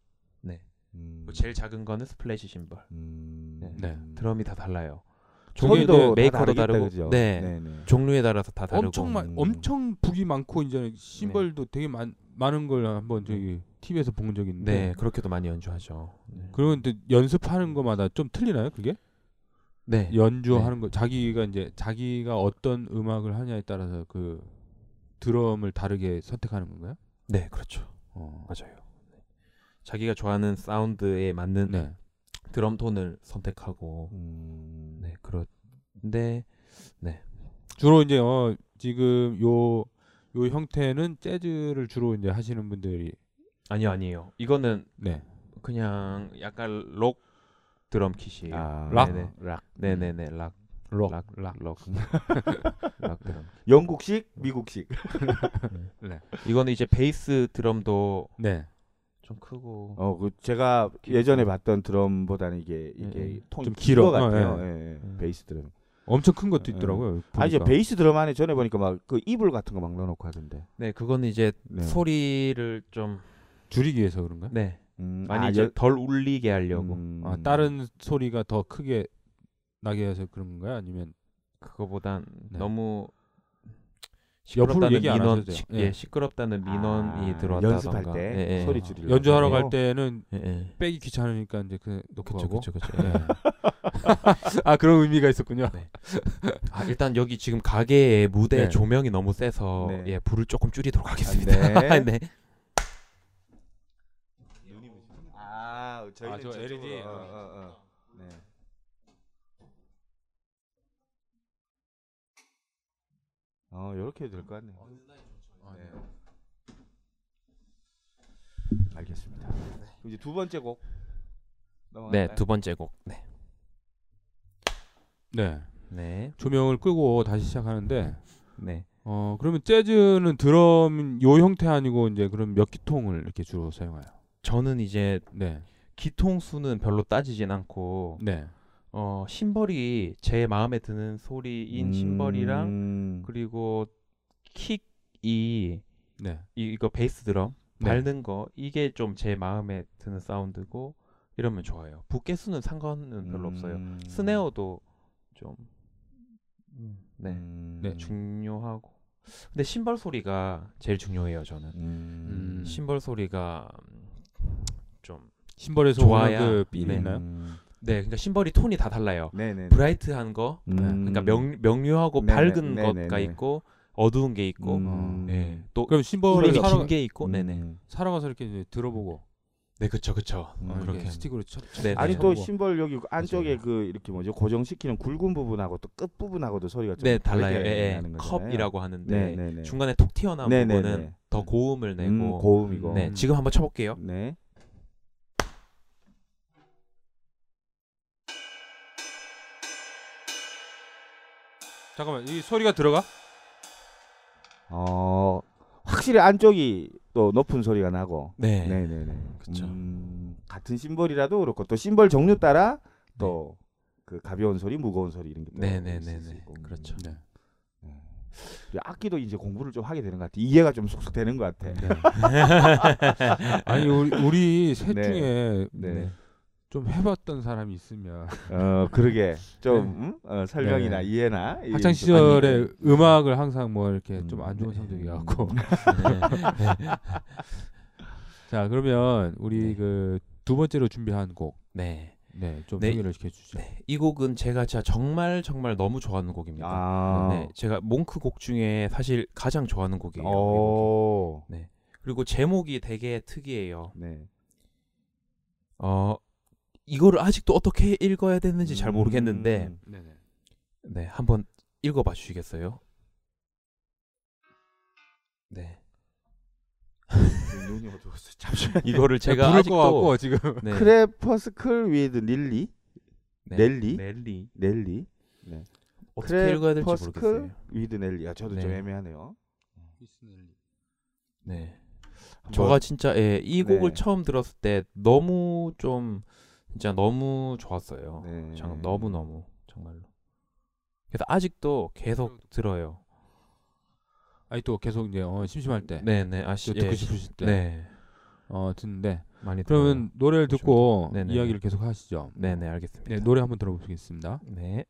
음. 뭐 제일 작은 거는 splash 심벌. 음. 네. 네. 드럼이 다 달라요. 종류도 다 메이커도 다르고, 그죠? 네. 네네. 종류에 따라서 다 다르고. 엄청 많 음. 엄청 북이 많고 이제 심벌도 되게 많 많은 걸 한번 저기 TV에서 본 적이 있는데 네, 그렇게도 많이 연주하죠. 네. 그러면 또 연습하는 거마다 좀 틀리나요 그게 네. 연주하는 거 자기가 이제 자기가 어떤 음악을 하냐에 따라서 그 드럼을 다르게 선택하는 건가요? 네, 그렇죠. 어. 맞아요. 네. 자기가 좋아하는 사운드에 맞는 네. 드럼 톤을 선택하고 음. 네, 그런데 주로 이제 어 지금 요 요 형태는 재즈를 주로 이제 하시는 분들이 아니요, 아니에요. 이거는 네. 그냥 약간 록 드럼 kit이에요. 아, 락? 네네. 락. 네, 네, 네. 락, 록, 락, 락. 락, (laughs) 락 드럼. 영국식, 미국식. (laughs) 이거는 이제 베이스 드럼도 네. 좀 크고 어, 그 제가 예전에 봤던 드럼보다는 이게 이게 예, 예. 톤이 좀 길어. 같아요. 어, 예, 예. 음. 베이스 드럼. 엄청 큰 것도 예. 있더라고요. 아 이제. 베이스 드럼 안에 전에 보니까 막 그 이불 같은 거 막 넣어놓고 하던데. 네, 그거는 이제 네. 소리를 좀 줄이기 위해서 그런가? 네, 음, 많이 아, 이제 여- 덜 울리게 하려고 음. 아, 다른 소리가 더 크게 나게 해서 그런 건가요? 아니면 그거보단 네. 너무 옆으로 시끄럽다는 얘기 안 민원, 하셔도 돼요. 시, 예. 예, 시끄럽다는 민원이 아, 들어왔다던가 연습할 때 예, 예. 소리 줄이려고. 연주하러 갈. 때는 예, 예. 빼기 귀찮으니까 이제 그 놓고 그쵸, 가고. 그쵸, 그쵸. 네. 예. (laughs) 아 그런 의미가 있었군요. 네. 아, 일단 여기 지금 가게의 무대 네. 조명이 너무 세서 네. 예, 불을 조금 줄이도록 하겠습니다. 네. (laughs) 네. 아, 저희는 아, 저. LED. 어, 어, 어. 네. 어, 이렇게 될 것 같네요. 네. 알겠습니다. 그럼 이제 두 번째 곡 넘어갈까요? 네, 두 번째 곡. 네. 네. 네. 조명을 끄고 다시 시작하는데 네. 어 그러면 재즈는 드럼 요 형태 아니고 이제 그럼 몇 기통을 이렇게 주로 사용해요? 저는 이제 네. 기통 수는 별로 따지진 않고 네. 어, 심벌이 제 마음에 드는 소리인 심벌이랑 음. 그리고 킥이 네. 이, 이거 베이스 드럼 네. 밟는 거 이게 좀 제 마음에 드는 사운드고 이러면 좋아요. 붓개수는 상관은 별로 없어요. 음. 스네어도 좀 음, 네, 음. 네, 중요하고 근데 심벌 소리가 제일 중요해요. 저는 음. 심벌 소리가 좀 심벌에서 좋아야- 오는 그 네. 있나요? 음. 네, 그러니까 심벌이 톤이 다 달라요. 네네. 브라이트한 거, 음. 그러니까 명, 명료하고 네네, 밝은 네네네. 것가 있고 어두운 게 있고, 음. 네, 또 그럼 심벌을 이름이 사러, 긴게 있고, 음. 네네, 사러 가서 이렇게 이제 들어보고 네, 그쵸, 그쵸. 음. 어, 그렇게. 스틱으로 쳐. 쳐- 네, 아니 네. 또. 심벌 여기 안쪽에 맞아요. 그 이렇게 뭐죠 고정시키는 굵은 부분하고 또 끝 부분하고도 소리가 좀 네, 달라요. 예, 예. 컵이라고 하는데 네, 네, 네. 중간에 톡 튀어나온 네, 네, 부분은 네. 더 고음을 내고, 음, 고음이고. 네, 지금 한번 쳐볼게요. 네. 잠깐만 이 소리가 들어가? 어 확실히 안쪽이 또 높은 소리가 나고. 네, 네, 네, 네. 그쵸. 음, 같은 심벌이라도 그렇고 또 심벌 종류 따라 또 그 가벼운 소리, 무거운 소리 이런 게또 네, 네, 네, 네. 그렇죠. 네. 악기도 이제 공부를 좀 하게 되는 것 같아. 이해가 좀 쏙쏙 되는 것 같아. (laughs) 아니 우리 우리 셋 네. 중에 네. 좀 해봤던 사람이 있으면 어 그러게 좀 음? 어, 설명이나 네. 이해나 이- 학창 좀 시절에 아니, 음악을 항상 뭐 이렇게 음. 좀안 좋은 네. 성적이 갖고 네. 자 그러면 우리 네. 그두 번째로 준비한 곡 네. 네, 좀 네. 소개를 시켜주죠. 네, 이 곡은 제가 진짜 정말 정말 너무 좋아하는 곡입니다. 아. 네, 제가 몽크 곡 중에 사실 가장 좋아하는 곡이에요. 오. 그리고 제목이 되게 특이해요. 네. 어, 이거를 아직도 어떻게 읽어야 되는지 잘 모르겠는데, 음. 네네. 네, 한번 읽어봐 주시겠어요? 네, 눈이 어두웠어. 잠시만. (laughs) 이거를 제가 부를 아직도 것 같고 지금 네, Crepuscule with 릴리 네, 넬리? 넬리 넬리 어떻게 읽어야 될지 모르겠어요. with 넬리. 아 저도 좀 네. 애매하네요. 네, 저가 진짜 예, 이 곡을 네. 처음 들었을 때 너무 좀 진짜 너무 좋았어요. 네. 정 너무 너무 정말로. 그래서 아직도 계속 들어요. 아니 또 계속 이제 어, 심심할 때 네네 아시 또 듣고 예, 싶으실 때 네 어, 듣는데 많이 들어요. 그러면 노래를 듣고 네네. 이야기를 계속 하시죠. 네네 알겠습니다. 네, 노래 한번 들어보겠습니다. 네.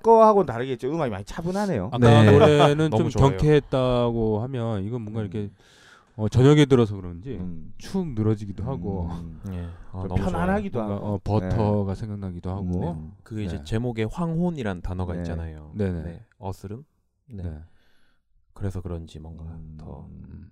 아 아까 거하고는 다르게 좀 음악이 많이 차분하네요. 아까 네. 노래는 (laughs) 좀 좋아요. 경쾌했다고 하면 이건 뭔가 음. 이렇게 어, 저녁에 들어서 그런지 음. 축 늘어지기도 하고 음. 예. 아. 편안하기도 하고 어, 버터가 생각나기도 하고 음. 그 이제 네. 제목에 황혼이란 단어가 네. 있잖아요. 네네. 네. 어스름. 네. 네. 그래서 그런지 뭔가 음. 더 음.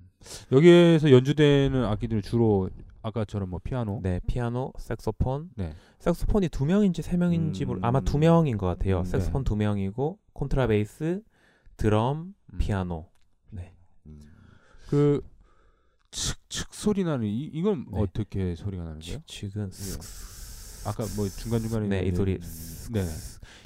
여기에서 연주되는 악기들은 주로 아까처럼 뭐 피아노 네, 피아노, 색소폰. 네. 색소폰이 두 명인지 세 명인지 모르... 아마 두 음. 명인 것 같아요. 음. 색소폰 두 명이고 콘트라베이스, 드럼, 음. 피아노. 네. 음. 그 칙칙 소리 나는 이, 이건 네. 어떻게 소리가 나는 거예요? 칙칙은 아까 뭐 중간 중간에 네, 이 소리. 네.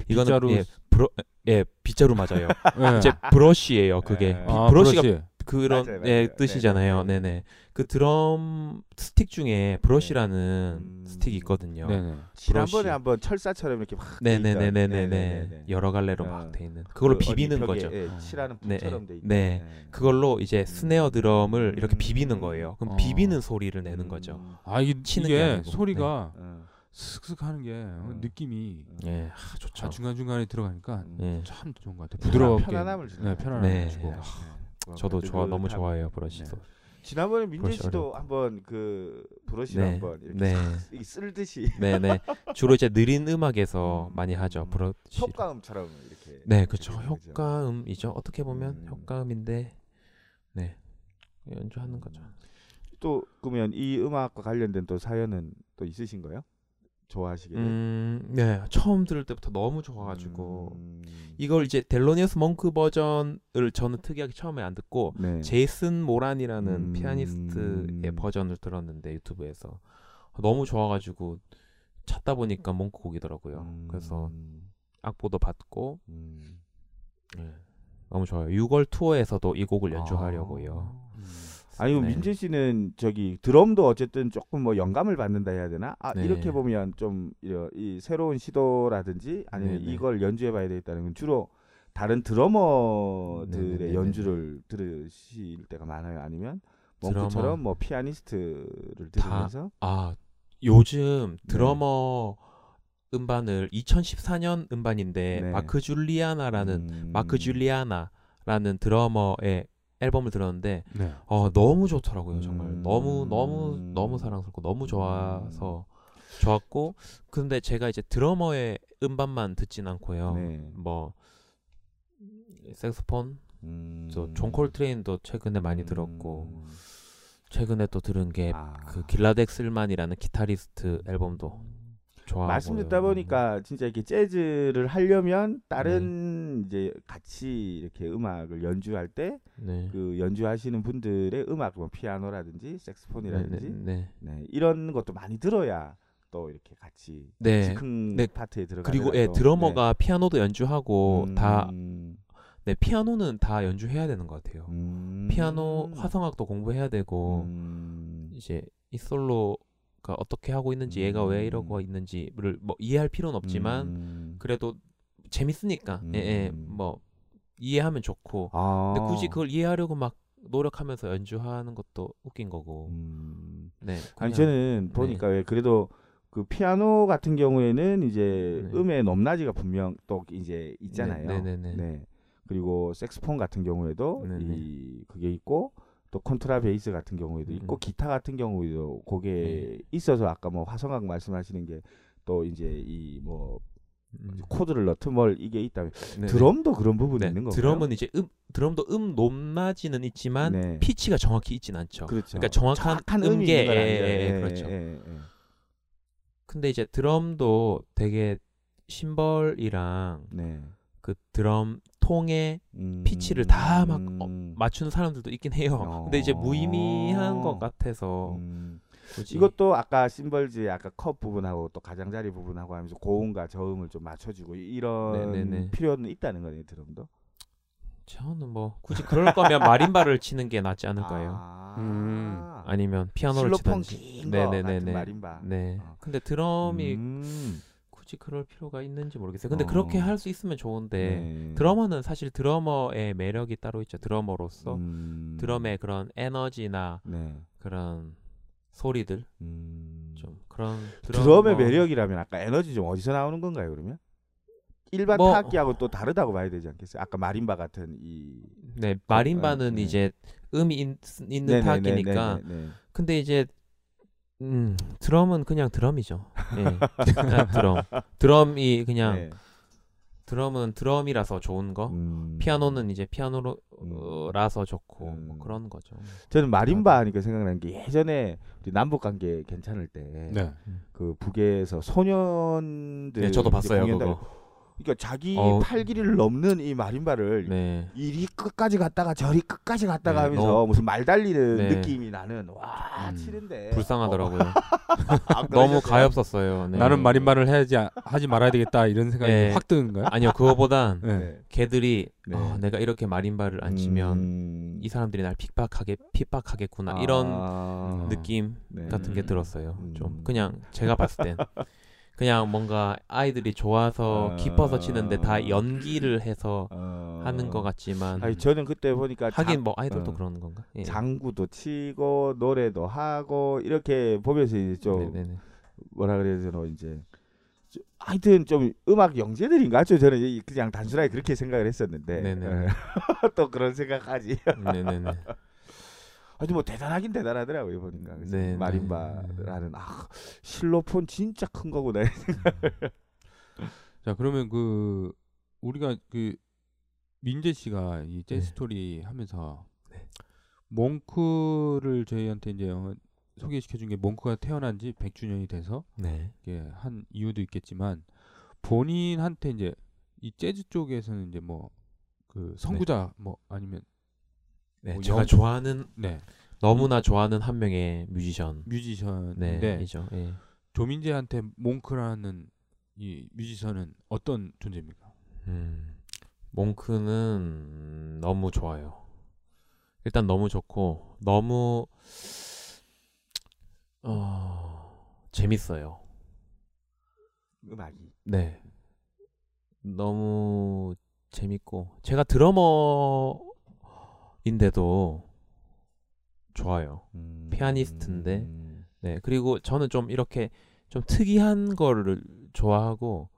이거는 빗자루 예, 브러 예, 빗자루 맞아요. 네. (laughs) 이제 브러쉬예요. 그게 네. 비- 아, 브러쉬가 브러쉬. 그런 맞아요, 예, 맞아요. 뜻이잖아요. 네, 네, 네, 네. 그 드럼 스틱 중에 브러쉬라는 음. 스틱이 있거든요. 네네. 지난번에. 한번 철사처럼 이렇게 막 네, 돼 네, 네, 네, 네, 네. 네네네네. 여러 갈래로 어. 막돼 있는. 그걸로 그 비비는 거죠. 예, 어. 칠하는 네, 불처럼 돼 있는. 네. 그걸로 이제 스네어 드럼을 이렇게 비비는 거예요. 그럼 어. 비비는 소리를 내는 거죠. 아 이게, 이게. 소리가 어. 슥슥 하는 게 어, 음. 느낌이 예, 아, 좋죠. 아, 중간 중간에 들어가니까 음. 예. 참 좋은 것 같아요. 부드럽게 편안함을 네, 거예요. 편안함을 네. 주고. 네. 네. 저도 좋아 너무. 좋아해요 브러쉬도. 지난번에 민재 씨도 한번 그 브러쉬를 네. 한번 이렇게 네. 쓸듯이 네, 네. (laughs) 주로 이제 느린 음악에서 음. 많이 하죠. 브러쉬. 효과음처럼 이렇게. 네, 그렇죠. 효과음이죠. 어떻게 보면 음. 효과음인데 네. 연주하는 거죠. 또 그러면 이 음악과 관련된 또 사연은 또 있으신가요? 좋아하시게 된? 음, 네. 처음 들을 때부터 너무 좋아 가지고 음. 이걸 이제 델로니어스 몽크 버전을 저는 특이하게 처음에 안 듣고 네. 제이슨 모란이라는 음. 피아니스트의 버전을 들었는데 유튜브에서 너무 좋아가지고 찾다 보니까 몽크 곡이더라고요. 음. 그래서 악보도 받고 음. 예, 너무 좋아요. 6월 투어에서도 이 곡을 연주하려고요. 음. 아니 그 네. 민재 씨는 저기 드럼도 어쨌든 조금 뭐 영감을 받는다 해야 되나? 아 네. 이렇게 보면 좀 이 새로운 시도라든지 아니면 네, 네. 이걸 연주해봐야 되겠다는 건 주로 다른 드러머들의 네, 네, 네, 연주를 들으실 때가 많아요. 아니면. 몽크처럼 뭐 피아니스트를 다 들으면서 아 요즘 네. 드러머 음반을 2014년 음반인데 네. 마크 줄리아나라는 음. 마크 줄리아나라는 드러머의 앨범을 들었는데 네. 어 너무 좋더라고요 정말 음. 너무 너무 너무 사랑스럽고 너무 좋아서 좋았고 근데 제가 이제 드러머의 음반만 듣진 않고요 네. 뭐 색소폰 음. 또존 콜트레인도 최근에 많이 음. 들었고 최근에 또 들은 게그 아. 길라덱 슬만이라는 기타리스트 앨범도 좋아하고 말씀 듣다 보니까 진짜 이렇게 재즈를 하려면 다른 네. 이제 같이 이렇게 음악을 연주할 때 네. 그 연주하시는 분들의 음악 뭐 피아노라든지 네, 색스폰이라든지 네, 네. 네, 이런 것도 많이 들어야 또 이렇게 같이 네. 네. 파트에 들어가 그리고 예, 드러머가 피아노도 연주하고 음. 다 네, 피아노는 다 연주해야 되는 것 같아요. 음. 피아노 화성악도 공부해야 되고 음. 이제 이 솔로 가 어떻게 하고 있는지 얘가 왜 이러고 음. 있는지를 뭐 이해할 필요는 없지만 음. 그래도 재밌으니까 예, 예, 음. 뭐 이해하면 좋고 아. 근데 굳이 그걸 이해하려고 막 노력하면서 연주하는 것도 웃긴 거고 음. 네 아니 그냥- 저는 보니까 왜 그래도 그 피아노 같은 경우에는 이제 네. 음의 높낮이가 분명 또 이제 있잖아요. 네, 네, 네, 네. 네. 그리고 색스폰 같은 경우에도 네, 이 그게 있고 또 컨트라 베이스 같은 경우에도 있고 음. 기타 같은 경우에도 그게 네. 있어서 아까 뭐 화성학 말씀하시는 게 또 이제 이뭐 음, 코드를 넣든 뭘 이게 있다면 네, 네. 드럼도 그런 부분이 네, 있는 건가요? 드럼은 이제 음 드럼도 음 높낮이는 있지만 네. 피치가 정확히 있진 않죠. 그렇죠. 그러니까 정확한, 음이 음계 아니죠. 예, 예, 예, 그렇죠. 예, 예. 근데 이제 드럼도 되게 심벌이랑 네. 그 드럼 통의 음. 피치를 다막 어, 맞추는 사람들도 있긴 해요. 어. (laughs) 근데 이제 무의미한 것 같아서 음. 굳이 이것도 아까 심벌즈의 아까 컵 부분하고 또 가장자리 부분하고 하면서 고음과 저음을 좀 맞춰주고 이- 이런 네네네. 필요는 있다는 거네요 드럼도. 저는 뭐 굳이 그럴 거면 마린바를 치는 게 낫지 않을까요? 아. 음. 아니면 피아노를 치든지. 네네네네. 마린바. 네. 어. 근데 드럼이 음. 굳이 그럴 필요가 있는지 모르겠어요. 근데 어. 그렇게 할 수 있으면 좋은데 네. 드러머는 사실 드러머의 매력이 따로 있죠. 드러머로서 음. 드럼의 그런 에너지나 네. 그런 소리들 음. 좀 그런 드럼의 드러머- 매력이라면 아까 에너지 좀 어디서 나오는 건가요 그러면? 일반 뭐- 타악기하고 또 다르다고 봐야 되지 않겠어요? 아까 마림바 같은 이 네, 마림바는 네. 이제 음이 있, 있는 네네네네네네. 타악기니까 근데 이제 음, 드럼은 그냥 드럼이죠. 예. (laughs) 그냥 드럼. 드럼이 그냥 네. 드럼은 드럼이라서 좋은 거. 음. 피아노는 이제 피아노라서 좋고 음. 뭐 그런 거죠. 저는 마림바 하니까 생각나는 게 예전에 우리 남북 관계 괜찮을 때그 네. 북에서 소년들 네, 저도 봤어요 그거. 그러니까 자기 어. 팔 길이를 넘는 이 마림바를 네. 이리 끝까지 갔다가 저리 끝까지 갔다가 네, 하면서 너무- 무슨 말 달리는 네. 느낌이 나는 와 음. 치는데 불쌍하더라고요. 어, 안 (laughs) 너무 그러셨어요? 가엾었어요. 네. 나는 마림바를 해야지 아- 하지 말아야 되겠다 이런 생각이 네. 확 드는 거야? 아니요 그거보단 네. (laughs) 네. 걔들이 네. 아, 내가 이렇게 마림바를 안 치면 음. 이 사람들이 날 핍박하게 핍박하겠구나 이런 아. 느낌 네. 같은 게 음. 들었어요. 음. 좀 그냥 제가 봤을 땐 (laughs) 그냥 뭔가 아이들이 좋아서 아. 기뻐서 치는데 다 연기를 해서 어. 하는 것 같지만 아니 저는 그때 보니까 하긴 장- 뭐 아이돌도 어. 그런 건가? 예. 장구도 치고 노래도 하고 이렇게 보면서 이제 좀 네네네. 뭐라 그래야 되나 이제 좀 하여튼 좀 음악 영재들인가 죠 저는 이- 그냥 단순하게 그렇게 생각을 했었는데. 예. (laughs) 또 그런 생각하지 네네네. 아주 뭐 대단하긴 대단하더라고요 보니까 그래서 네, 마림바라는 아 실로폰 진짜 큰 거구나 자 그러면 그 우리가 그 민재 씨가 이 재즈 네. 스토리 하면서 네. 몽크를 저희한테 이제 어, 소개시켜 준 게 몽크가 태어난 지 100주년이 돼서 네. 이게 한 이유도 있겠지만 본인한테 이제 이 재즈 쪽에서는 이제 뭐 그 선구자 뭐 아니면 네. 뭐 제가 영- 좋아하는 네 너무나 좋아하는 한 명의 뮤지션. 뮤지션인데 네. 이죠. 예. 조민재한테 몽크라는 이 뮤지션은 어떤 존재입니까? 음. 몽크는 너무 좋아요. 일단 너무 좋고 너무 어 재밌어요. 음악이 네. 너무 재밌고 제가 드러머 인데도 좋아요. 음. 피아니스트인데. 음. 네. 그리고 저는 좀 이렇게 좀 특이한 거를 좋아하고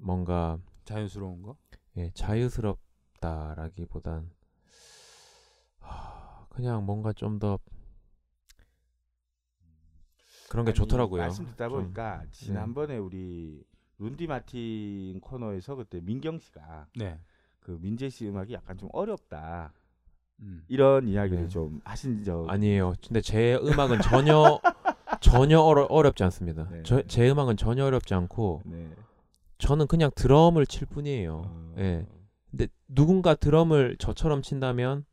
뭔가 자연스러운 거? 예, 자유스럽다라기보단 하, 그냥 뭔가 좀 더 그런 게 아니, 좋더라고요. 말씀 듣다 좀. 보니까 지난번에 우리 룬디 마틴 코너에서 그때 민경 씨가 네. 그 민재 씨 음악이 약간 좀 어렵다 음. 이런 이야기를 네. 좀 하신 적 아니에요. 근데 제 음악은 전혀 (laughs) 전혀 어려, 어렵지 않습니다. 네. 저, 제 음악은 전혀 어렵지 않고 네. 저는 그냥 드럼을 칠 뿐이에요. 어. 예. 근데 누군가 드럼을 저처럼 친다면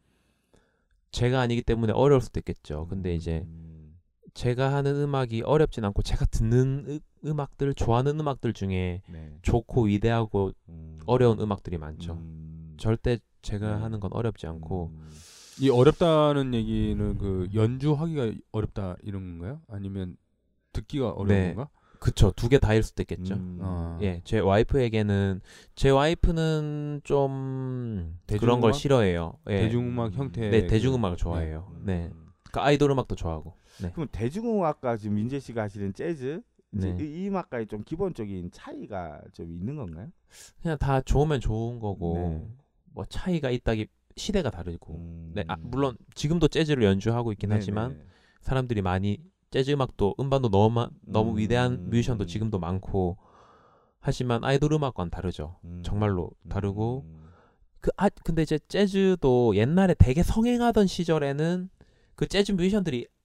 제가 아니기 때문에 어려울 수도 있겠죠. 근데 이제 음. 제가 하는 음악이 어렵진 않고 제가 듣는 으, 음악들 좋아하는 음악들 중에 네. 좋고 위대하고 음. 어려운 음악들이 많죠. 음. 절대 제가 네. 하는 건 어렵지 않고 음. 이 어렵다는 얘기는 그 연주하기가 어렵다 이런 건가요? 아니면 듣기가 어려운 네. 건가? 그쵸 두 개 다일 수도 있겠죠. 음. 어. 예, 제 와이프에게는 제 와이프는 좀 그런 걸 대중음악? 싫어해요. 예. 대중음악 형태. 네, 대중음악을 좋아해요. 음. 네, 그 아이돌 음악도 좋아하고. 그럼 대중음악과 지금 민재 씨가 하시는 재즈 이제 네. 이, 이 음악과의 좀 기본적인 차이가 좀 있는 건가요? 그냥 다 좋으면 좋은 거고 네. 뭐 차이가 있다기 시대가 다르고. 음. 네, 아, 물론 지금도 재즈를 연주하고 있긴 네네. 하지만 사람들이 많이 재즈 음악도 음반도 너무 마- 너무 음. 위대한 뮤지션도 지금도 많고 하지만 아이돌 음악과는 다르죠. 음. 정말로 다르고 음. 그아 근데 이제 재즈도 옛날에 되게 성행하던 시절에는 그 재즈 뮤지션들이 아-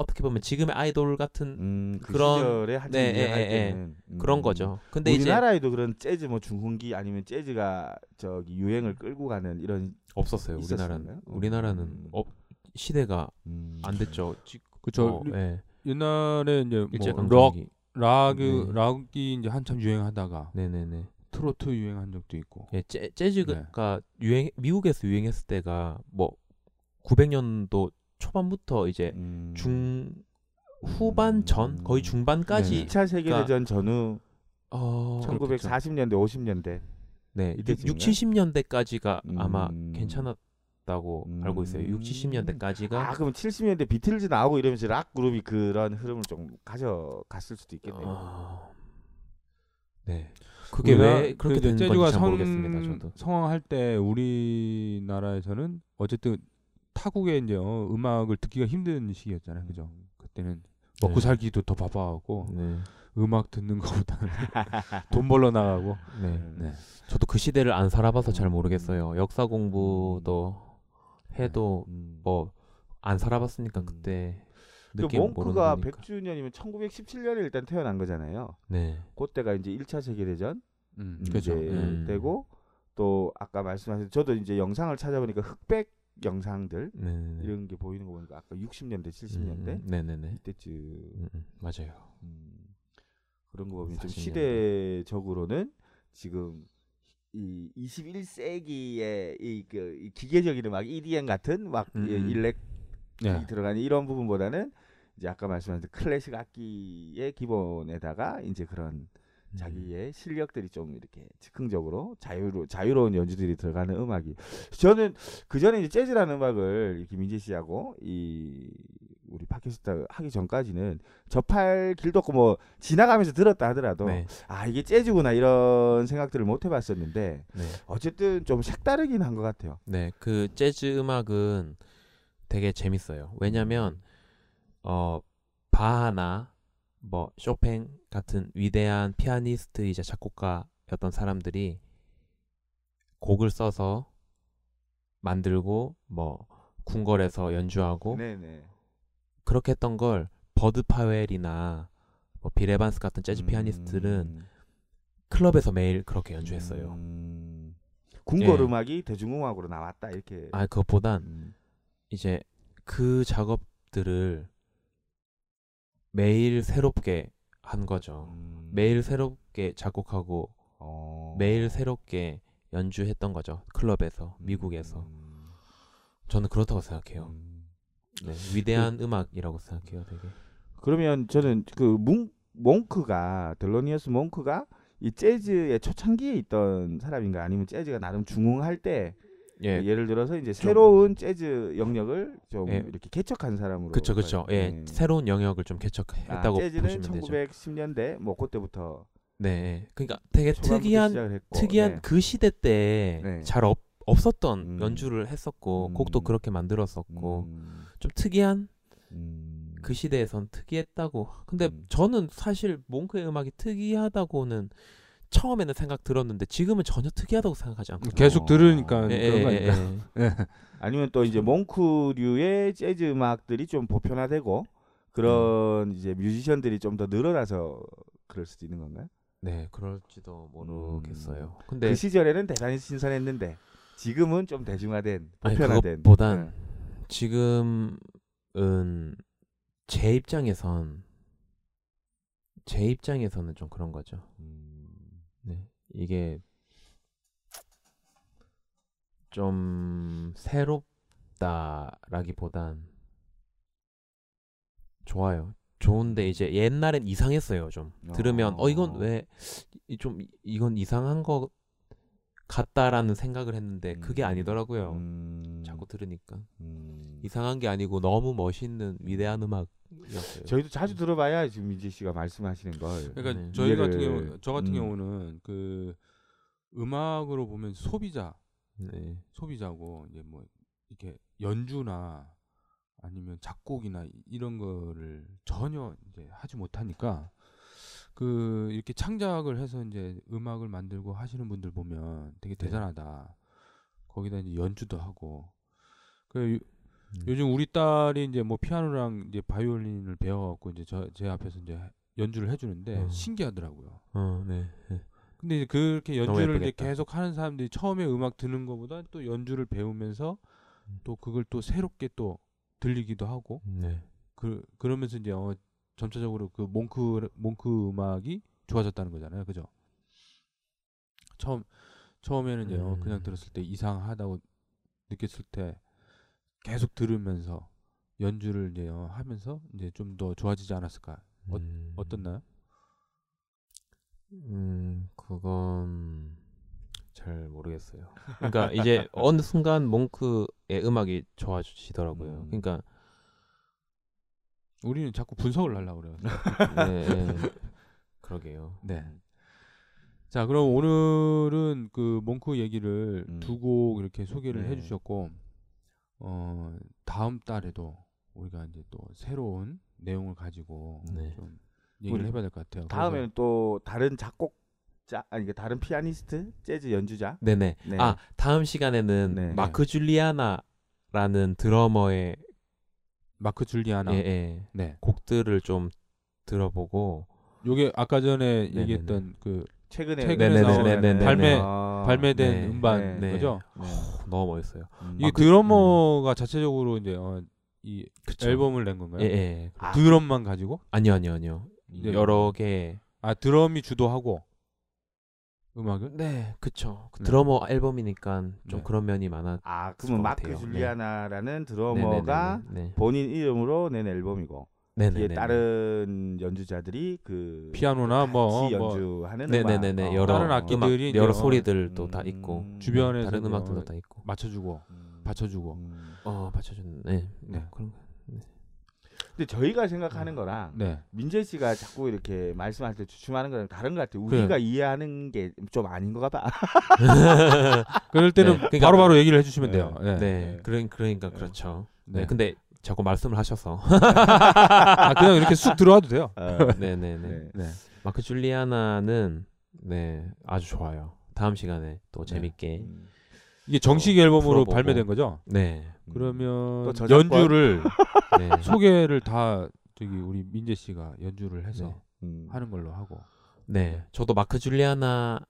어떻게 보면 지금의 아이돌 같은 음, 그 그런- 시절에 한참 네, 예, 예, 때는 음. 그런 거죠. 근데 이제 우리나라에도 그런 재즈 뭐 중흥기 아니면 재즈가 저기 유행을 끌고 가는 이런 없었어요. 우리나라는 우리나라는 음. 어, 시대가 음. 안 됐죠. 지- 그렇죠. 어, 예. 옛날에 이제 뭐 록, 강점기. 락이 네. 락이 이제 한참 유행하다가 네네네. 트로트 유행한 적도 있고. 예, 재, 네. 재즈가 유행 미국에서 유행했을 때가 뭐 900년도 초반부터 이제 음. 중 후반 전 거의 중반까지 네. 2차 세계 대전 전후 어, 1940년대 50년대 네, 6, 이때쯤인가요? 70년대까지가 아마 음. 괜찮았다고 음. 알고 있어요. 6, 70년대까지가 아 그럼 70년대 비틀즈 나오고 이러면서 락 그룹이 그런 흐름을 좀 가져갔을 수도 있겠네요. 어, 네. 그게 왜 그렇게 그 된 건지 잘 성- 모르겠습니다. 저도. 성황할 때 우리나라에서는 어쨌든 타국에 이제 어, 음악을 듣기가 힘든 시기였잖아요. 그죠? 그때는 먹고 네. 살기도 더 바빠갖고 네. 음악 듣는 것보다는 (laughs) 돈 벌러 나가고. 네. 네. 저도 그 시대를 안 살아봐서 잘 모르겠어요. 역사 공부도 해도 음. 뭐안 살아봤으니까 음. 그때 그 몽크가 거니까. 100주년이면 1917년에 일단 태어난 거잖아요. 네. 그때가 이제 1차 세계대전 음, 이제 그죠. 음. 되고 또 아까 말씀하신 저도 이제 영상을 찾아보니까 흑백 영상들 네. 네. 이런 게 보이는 거 보니까 아까 60년대 70년대 음, 네네네. 이때쯤 음, 음, 맞아요. 음, 그런 거 보면 좀 40년대. 시대적으로는 지금 이 21세기의 이, 그, 이 기계적인 음악 EDM 같은 막 음, 이 음. 일렉 네. 들어가는 이런 부분보다는 이제 아까 말씀하신 클래식 악기의 기본에다가 이제 그런 음. 자기의 실력들이 좀 이렇게 즉흥적으로 자유로 자유로운 연주들이 들어가는 음악이 저는 그 전에 이제 재즈라는 음악을 이렇게 민재 씨하고 이 우리 팟캐스트 하기 전까지는 접할 길도 없고 뭐 지나가면서 들었다 하더라도 네. 아 이게 재즈구나 이런 생각들을 못 해봤었는데 네. 어쨌든 좀 색다르긴 한 것 같아요. 네. 그 재즈 음악은 되게 재밌어요. 왜냐면 어 바하나 뭐 쇼팽 같은 위대한 피아니스트이자 작곡가였던 사람들이 곡을 써서 만들고 뭐 궁궐에서 연주하고 네네. 그렇게 했던 걸 버드 파웰이나 뭐 빌 에반스 같은 재즈 피아니스트들은 음. 클럽에서 매일 그렇게 연주했어요. 음. 궁궐 예. 음악이 대중음악으로 나왔다 이렇게. 아 그것보단 음. 이제 그 작업들을 매일 새롭게 한 거죠. 음. 매일 새롭게 작곡하고 어. 매일 새롭게 연주했던 거죠. 클럽에서 미국에서. 음. 저는 그렇다고 생각해요. 음. 네, 위대한 음악이라고 생각해요, 되게. 그러면 저는 그 뭉, 몽크가 델로니어스 몽크가 이 재즈의 초창기에 있던 사람인가 아니면 재즈가 나름 중흥할 때 예, 예를 들어서 이제 새로운 재즈 영역을 좀 예. 이렇게 개척한 사람으로 그쵸. 봐요. 예, 네. 새로운 영역을 좀 아, 개척했다고 재즈는 보시면 되죠. 1910년대 뭐 그때부터 네, 예. 그러니까 되게 특이한 했고, 특이한 네. 그 시대 때 네. 잘 없, 없었던 음. 연주를 했었고 음. 곡도 그렇게 만들었었고 음, 좀 특이한 음. 그 시대에선 특이했다고. 근데 음. 저는 사실 몽크의 음악이 특이하다고는 처음에는 생각 들었는데 지금은 전혀 특이하다고 생각하지 않고. 계속 들으니까 예, 그런 예, 거 예, 아닐까. 예. (laughs) 예. 아니면 또 이제 몽크류의 재즈 음악들이 좀 보편화되고 그런 이제 뮤지션들이 좀 더 늘어나서 그럴 수도 있는 건가요? 네, 그럴지도 모르겠어요. 근데 그 시절에는 대단히 신선했는데 지금은 좀 대중화된 아니, 보편화된 그것보단 네. 지금은 제 입장에선 제 입장에서는 좀 그런 거죠. 음, 네, 이게 좀 새롭다라기보단 좋아요. 좋은데 이제 옛날엔 이상했어요. 좀 들으면 어 이건 왜 좀 이건 이상한 거 같다라는 생각을 했는데 그게 음. 아니더라고요. 음, 들으니까 음. 이상한 게 아니고 너무 멋있는 위대한 음악이었어요. 저희도 자주 들어봐야 지금 민지 씨가 말씀하시는 걸 그러니까 네. 저희 같은 이해를- 경우 저 같은 음. 경우는 그 음악으로 보면 소비자 네. 소비자고 이제 뭐 이렇게 연주나 아니면 작곡이나 이- 이런 거를 전혀 이제 하지 못하니까 그 이렇게 창작을 해서 이제 음악을 만들고 하시는 분들 보면 되게 네. 대단하다. 거기다 이제 연주도 하고. 그 요- 음. 요즘 우리 딸이 이제 뭐 피아노랑 이제 바이올린을 배워갖고 이제 저 제 앞에서 이제 연주를 해주는데 어. 신기하더라고요. 어, 네. 네. 근데 이제 그렇게 연주를 이제. 계속 하는 사람들이 처음에 음악 듣는 것보다 또 연주를 배우면서 음. 또 그걸 또 새롭게 또 들리기도 하고 네. 그 그러면서 이제 어 점차적으로 그 몽크 몽크 음악이 좋아졌다는 거잖아요, 그죠? 처음 처음에는 이제 어, 그냥 음. 들었을 때 이상하다고 느꼈을 때 계속 들으면서 연주를 이제 어, 하면서 이제 좀 더 좋아지지 않았을까? 어- 음. 어떻나요? 음, 그건 잘 모르겠어요. 그러니까 이제 어느 순간 몽크의 음악이 좋아지더라고요. 음. 그러니까 우리는 자꾸 분석을 하려고 그래요. 네, 네. 그러게요. 네. 자, 그럼 오늘은 그 몽크 얘기를 음. 두곡 이렇게 소개를 네. 해주셨고, 어 다음 달에도 우리가 이제 또 새로운 내용을 가지고 네. 좀 얘기를 해봐야 될 것 같아요. 다음에는 또 다른 작곡자 아니 그 다른 피아니스트, 재즈 연주자. 네네. 네. 아 다음 시간에는 네. 마크 줄리아나라는 드러머의 마크 줄리아나, 예, 예, 네, 곡들을 좀 들어보고 요게 아까 전에 네네네. 얘기했던 그 최근에 최근에 나온 네네네네. 발매- 아, 발매된 네. 음반 네. 거죠. 네. 너무 멋있어요. 음. 이게 아, 그- 드러머가 자체적으로 이제 어, 이 그쵸. 앨범을 낸 건가요? 예, 예. 아, 드럼만 가지고? 아니요, 아니요, 아니요. 네. 여러 개. 아 드럼이 주도하고 음악을? 네, 그쵸. 그 네. 드러머 앨범이니까 좀 네. 그런 면이 많아. 아것 그러면 마크. 네. 줄리아나라는 드러머가 네, 본인 이름으로 낸 앨범이고 네, 뒤에 네, 다른 연주자들이 그 피아노나 뭐, 뭐 연주하는 네, 네, 음악. 네, 네. 어. 여러 다른 악기들이 여러 소리들도 다 음. 있고 주변에서 다른 이제 음악들도 어, 다 있고. 맞춰주고 음. 받쳐주고. 음. 어, 받쳐주는. 네, 네. 네. 그런 거. 근데 저희가 생각하는 거랑 네. 민재 씨가 자꾸 이렇게 말씀할 때 주춤하는 거랑 다른 것 같아요. 우리가 이해하는 게 좀 아닌가 봐. (laughs) 그럴 때는 네, 그러니까- 바로바로 얘기를 해주시면 네. 돼요. 네. 네, 그러, 그러니까 네. 그렇죠. 네. 네, 근데 자꾸 말씀을 하셔서. (laughs) 아 그냥 이렇게 쑥 들어와도 돼요. 어, 네, 네, 네. 네. 네. 마크 줄리아나는 네 아주 좋아요. 다음 시간에 또 네. 재밌게. 음. 이게 정식 앨범으로 풀어보고. 발매된 거죠? 네, 그러면? 연주를 (laughs) 네. 소개를 다 저기 우리 민재 씨가 연주를 해서 네. 음. 하는 걸로 하고. 네, 저도 마크 줄리아나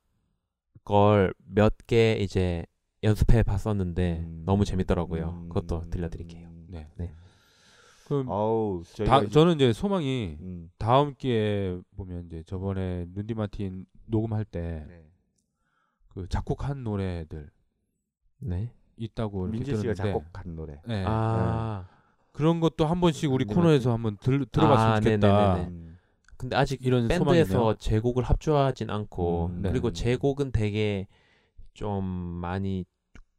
걸 몇 개 이제 연습해 봤었는데 음. 너무 재밌더라고요. 음. 그것도 들려드릴게요. 네. 네. 그럼 어우, 저희가 다, 이제- 저는 이제 소망이 음. 다음 기회에 보면 이제 저번에 눈디 마틴 녹음할 때그 네. 작곡한 노래들 네. 있다고 민재 씨가 작곡한 노래. 네. 아, 그런 것도 한 번씩 우리 코너에서 한번 들, 들어봤으면 아, 좋겠다. 네네네네. 음. 근데 아직 이런 밴드에서 소망이네요. 제곡을 합주하진 않고 음, 네. 그리고 제곡은 되게 좀 많이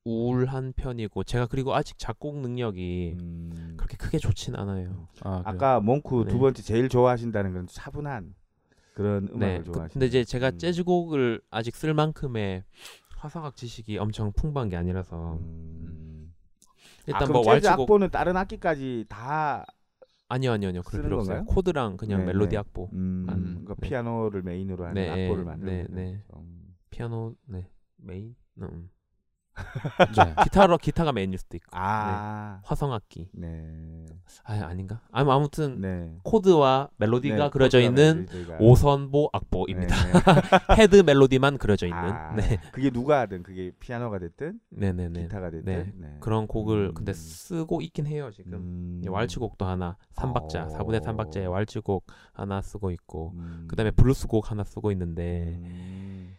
우울한 편이고 제가 그리고 아직 작곡 능력이 음. 그렇게 크게 좋진 않아요. 아, 그래요? 아까 몽쿠 네. 두 번째 제일 좋아하신다는 건 차분한 그런 음악을 네. 그- 좋아하시는. 근데 이제 제가 음. 재즈곡을 아직 쓸 만큼의 화성학 지식이 엄청 풍부한 게 아니라서 음. 일단 아, 뭐 재즈 왈츠곡 악보는 다른 악기까지 다 아니요 아니요 아니요 그럴 필요 없어요. 건가요? 코드랑 그냥 네, 멜로디 네. 악보 음, 음, 그러니까 네. 피아노를 메인으로 하는 네, 악보를 네, 만드는 네. 거죠. 음. 피아노 네 메인 음. 네. 기타로 기타가 메인일 수도 있고 아, 화성악기 네, 아 아닌가 아무 아무튼 네. 코드와 멜로디가 네, 그려져 있는 멜로디가. 오선보 악보입니다. 네, 네. (laughs) 헤드 멜로디만 그려져 있는 아, 네 그게 누가 하든 그게 피아노가 됐든 네네네 기타가 됐든 네. 네. 그런 곡을 음. 근데 쓰고 있긴 해요 지금 음. 이 왈츠곡도 하나 3박자 어. 4분의 3박자의 왈츠곡 하나 쓰고 있고 음. 그다음에 블루스곡 하나 쓰고 있는데 음.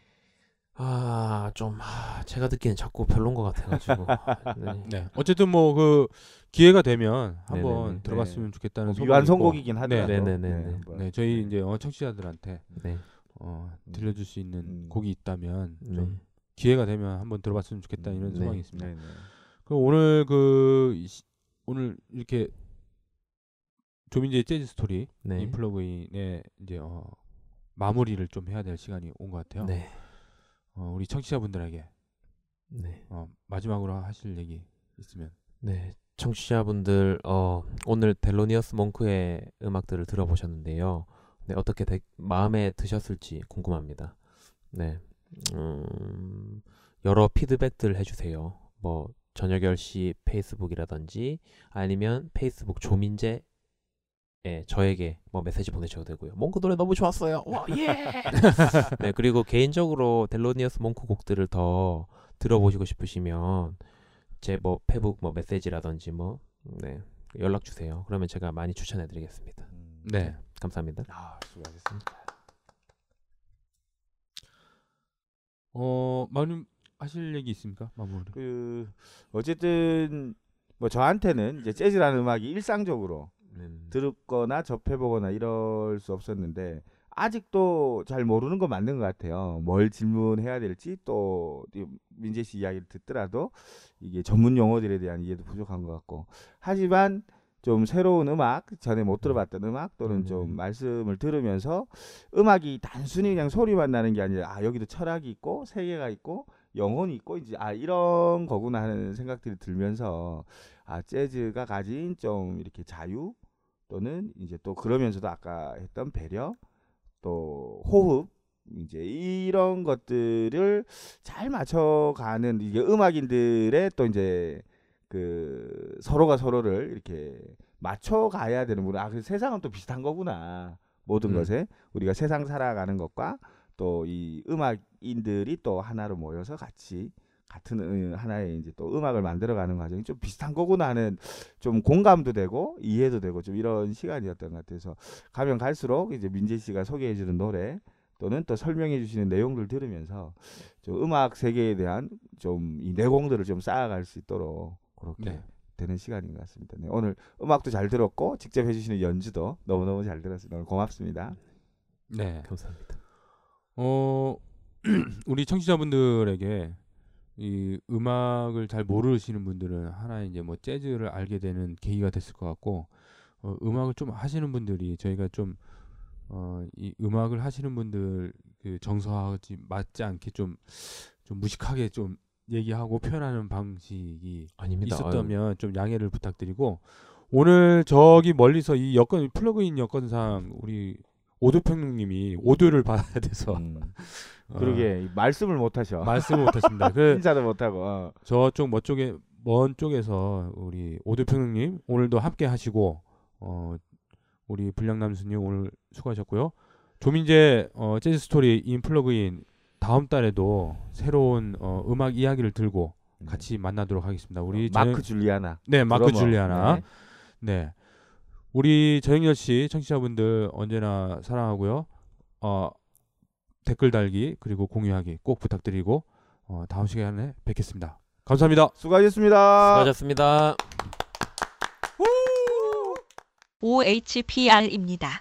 아 좀 아, 제가 듣기엔 자꾸 별론 것 같아가지고 (laughs) 네. 네. 어쨌든 뭐 그 기회가 되면 한번 네네네. 들어봤으면 좋겠다는 뭐 소망이 미완성곡이긴 있고. 하더라도 네. 네네네네. 한번. 네, 저희 이제 어, 청취자들한테 네. 어, 음. 들려줄 수 있는 음. 곡이 있다면 네. 좀 기회가 되면 한번 들어봤으면 좋겠다 음, 이런 네. 소망이 있습니다. 네, 네. 그럼 오늘 그이 시- 오늘 이렇게 조민재의 재즈 스토리 네. 인플러그인의 이제 어, 마무리를 좀 해야 될 시간이 온 것 같아요. 네. 어, 우리 청취자분들에게 네. 어, 마지막으로 하실 얘기 있으면 네, 청취자분들 어, 오늘 델로니어스 몽크의 음악들을 들어보셨는데요. 네, 어떻게 되- 마음에 드셨을지 궁금합니다. 네, 음, 여러 피드백들 해주세요. 뭐 저녁 10시 페이스북이라든지 아니면 페이스북 조민재 예, 저에게 뭐 메시지 보내셔도 되고요. 몽크 노래 너무 좋았어요. 와, (laughs) 예. (laughs) 네, 그리고 개인적으로 델로니어스 몽크 곡들을 더 들어보시고 싶으시면 제 뭐 페북 뭐 메시지라든지 뭐 네, 연락 주세요. 그러면 제가 많이 추천해 드리겠습니다. 음. 네. 감사합니다. 아, 수고하셨습니다. 어, 마님 하실 얘기 있습니까? 마무리. 그 어쨌든 뭐 저한테는 이제 재즈라는 음악이 일상적으로 음, 들었거나 접해보거나 이럴 수 없었는데 아직도 잘 모르는 건 맞는 것 같아요. 뭘 질문해야 될지 또 민재 씨 이야기를 듣더라도 이게 전문 용어들에 대한 이해도 부족한 것 같고 하지만 좀 새로운 음악 전에 못 들어봤던 음악 또는 음. 좀 말씀을 들으면서 음악이 단순히 그냥 소리만 나는 게 아니라 아 여기도 철학이 있고 세계가 있고 영혼이 있고 이제 아 이런 거구나 하는 생각들이 들면서 아 재즈가 가진 좀 이렇게 자유 또는 이제 또 그러면서도 아까 했던 배려 또 호흡 이제 이런 것들을 잘 맞춰가는 이게 음악인들의 또 이제 그 서로가 서로를 이렇게 맞춰가야 되는구나. 아, 그 세상은 또 비슷한 거구나. 모든 음. 것에 우리가 세상 살아가는 것과 또 이 음악인들이 또 하나로 모여서 같이 같은 음, 하나의 이제 또 음악을 만들어가는 과정이 좀 비슷한 거구나 하는 좀 공감도 되고 이해도 되고 좀 이런 시간이었던 것 같아서 가면 갈수록 이제 민재 씨가 소개해주는 노래 또는 또 설명해주시는 내용들 들으면서 좀 음악 세계에 대한 좀 이 내공들을 좀 쌓아갈 수 있도록 그렇게 네. 되는 시간인 것 같습니다. 네, 오늘 음악도 잘 들었고 직접 해주시는 연주도 너무 너무 잘 들었습니다. 오늘 고맙습니다. 네. 감사합니다. 어 (clears throat) 우리 청취자분들에게 이 음악을 잘 모르시는 분들은 하나의 이제 뭐 재즈를 알게 되는 계기가 됐을 것 같고 어, 음악을 좀 하시는 분들이 저희가 좀 어, 이 음악을 하시는 분들 그 정서하지 맞지 않게 좀 좀 무식하게 좀 얘기하고 표현하는 방식이 아닙니다. 있었다면 좀 양해를 부탁드리고 오늘 저기 멀리서 이 여건 플러그인 여건상 우리 오도평님이 오도를 받아야 돼서 음, (laughs) 어, 그러게 말씀을 못 하셔. 말씀을 못했습니다. 그 (laughs) 인사도 못 하고. 어. 저쪽 먼 쪽에 먼 쪽에서 우리 오도평님 오늘도 함께 하시고 어 우리 불량남수님 오늘 수고하셨고요. 조민재 어, 재즈 스토리 인 플러그인 다음 달에도 새로운 어, 음악 이야기를 들고 같이 만나도록 하겠습니다. 우리 음. 마크 줄리아나. 네 마크 드러머. 줄리아나 네. 네. 우리 저녁 열시 청취자분들 언제나 사랑하고요. 어, 댓글 달기 그리고 공유하기 꼭 부탁드리고 어, 다음 시간에 뵙겠습니다. 감사합니다. 수고하셨습니다. 수고하셨습니다. OHPR입니다.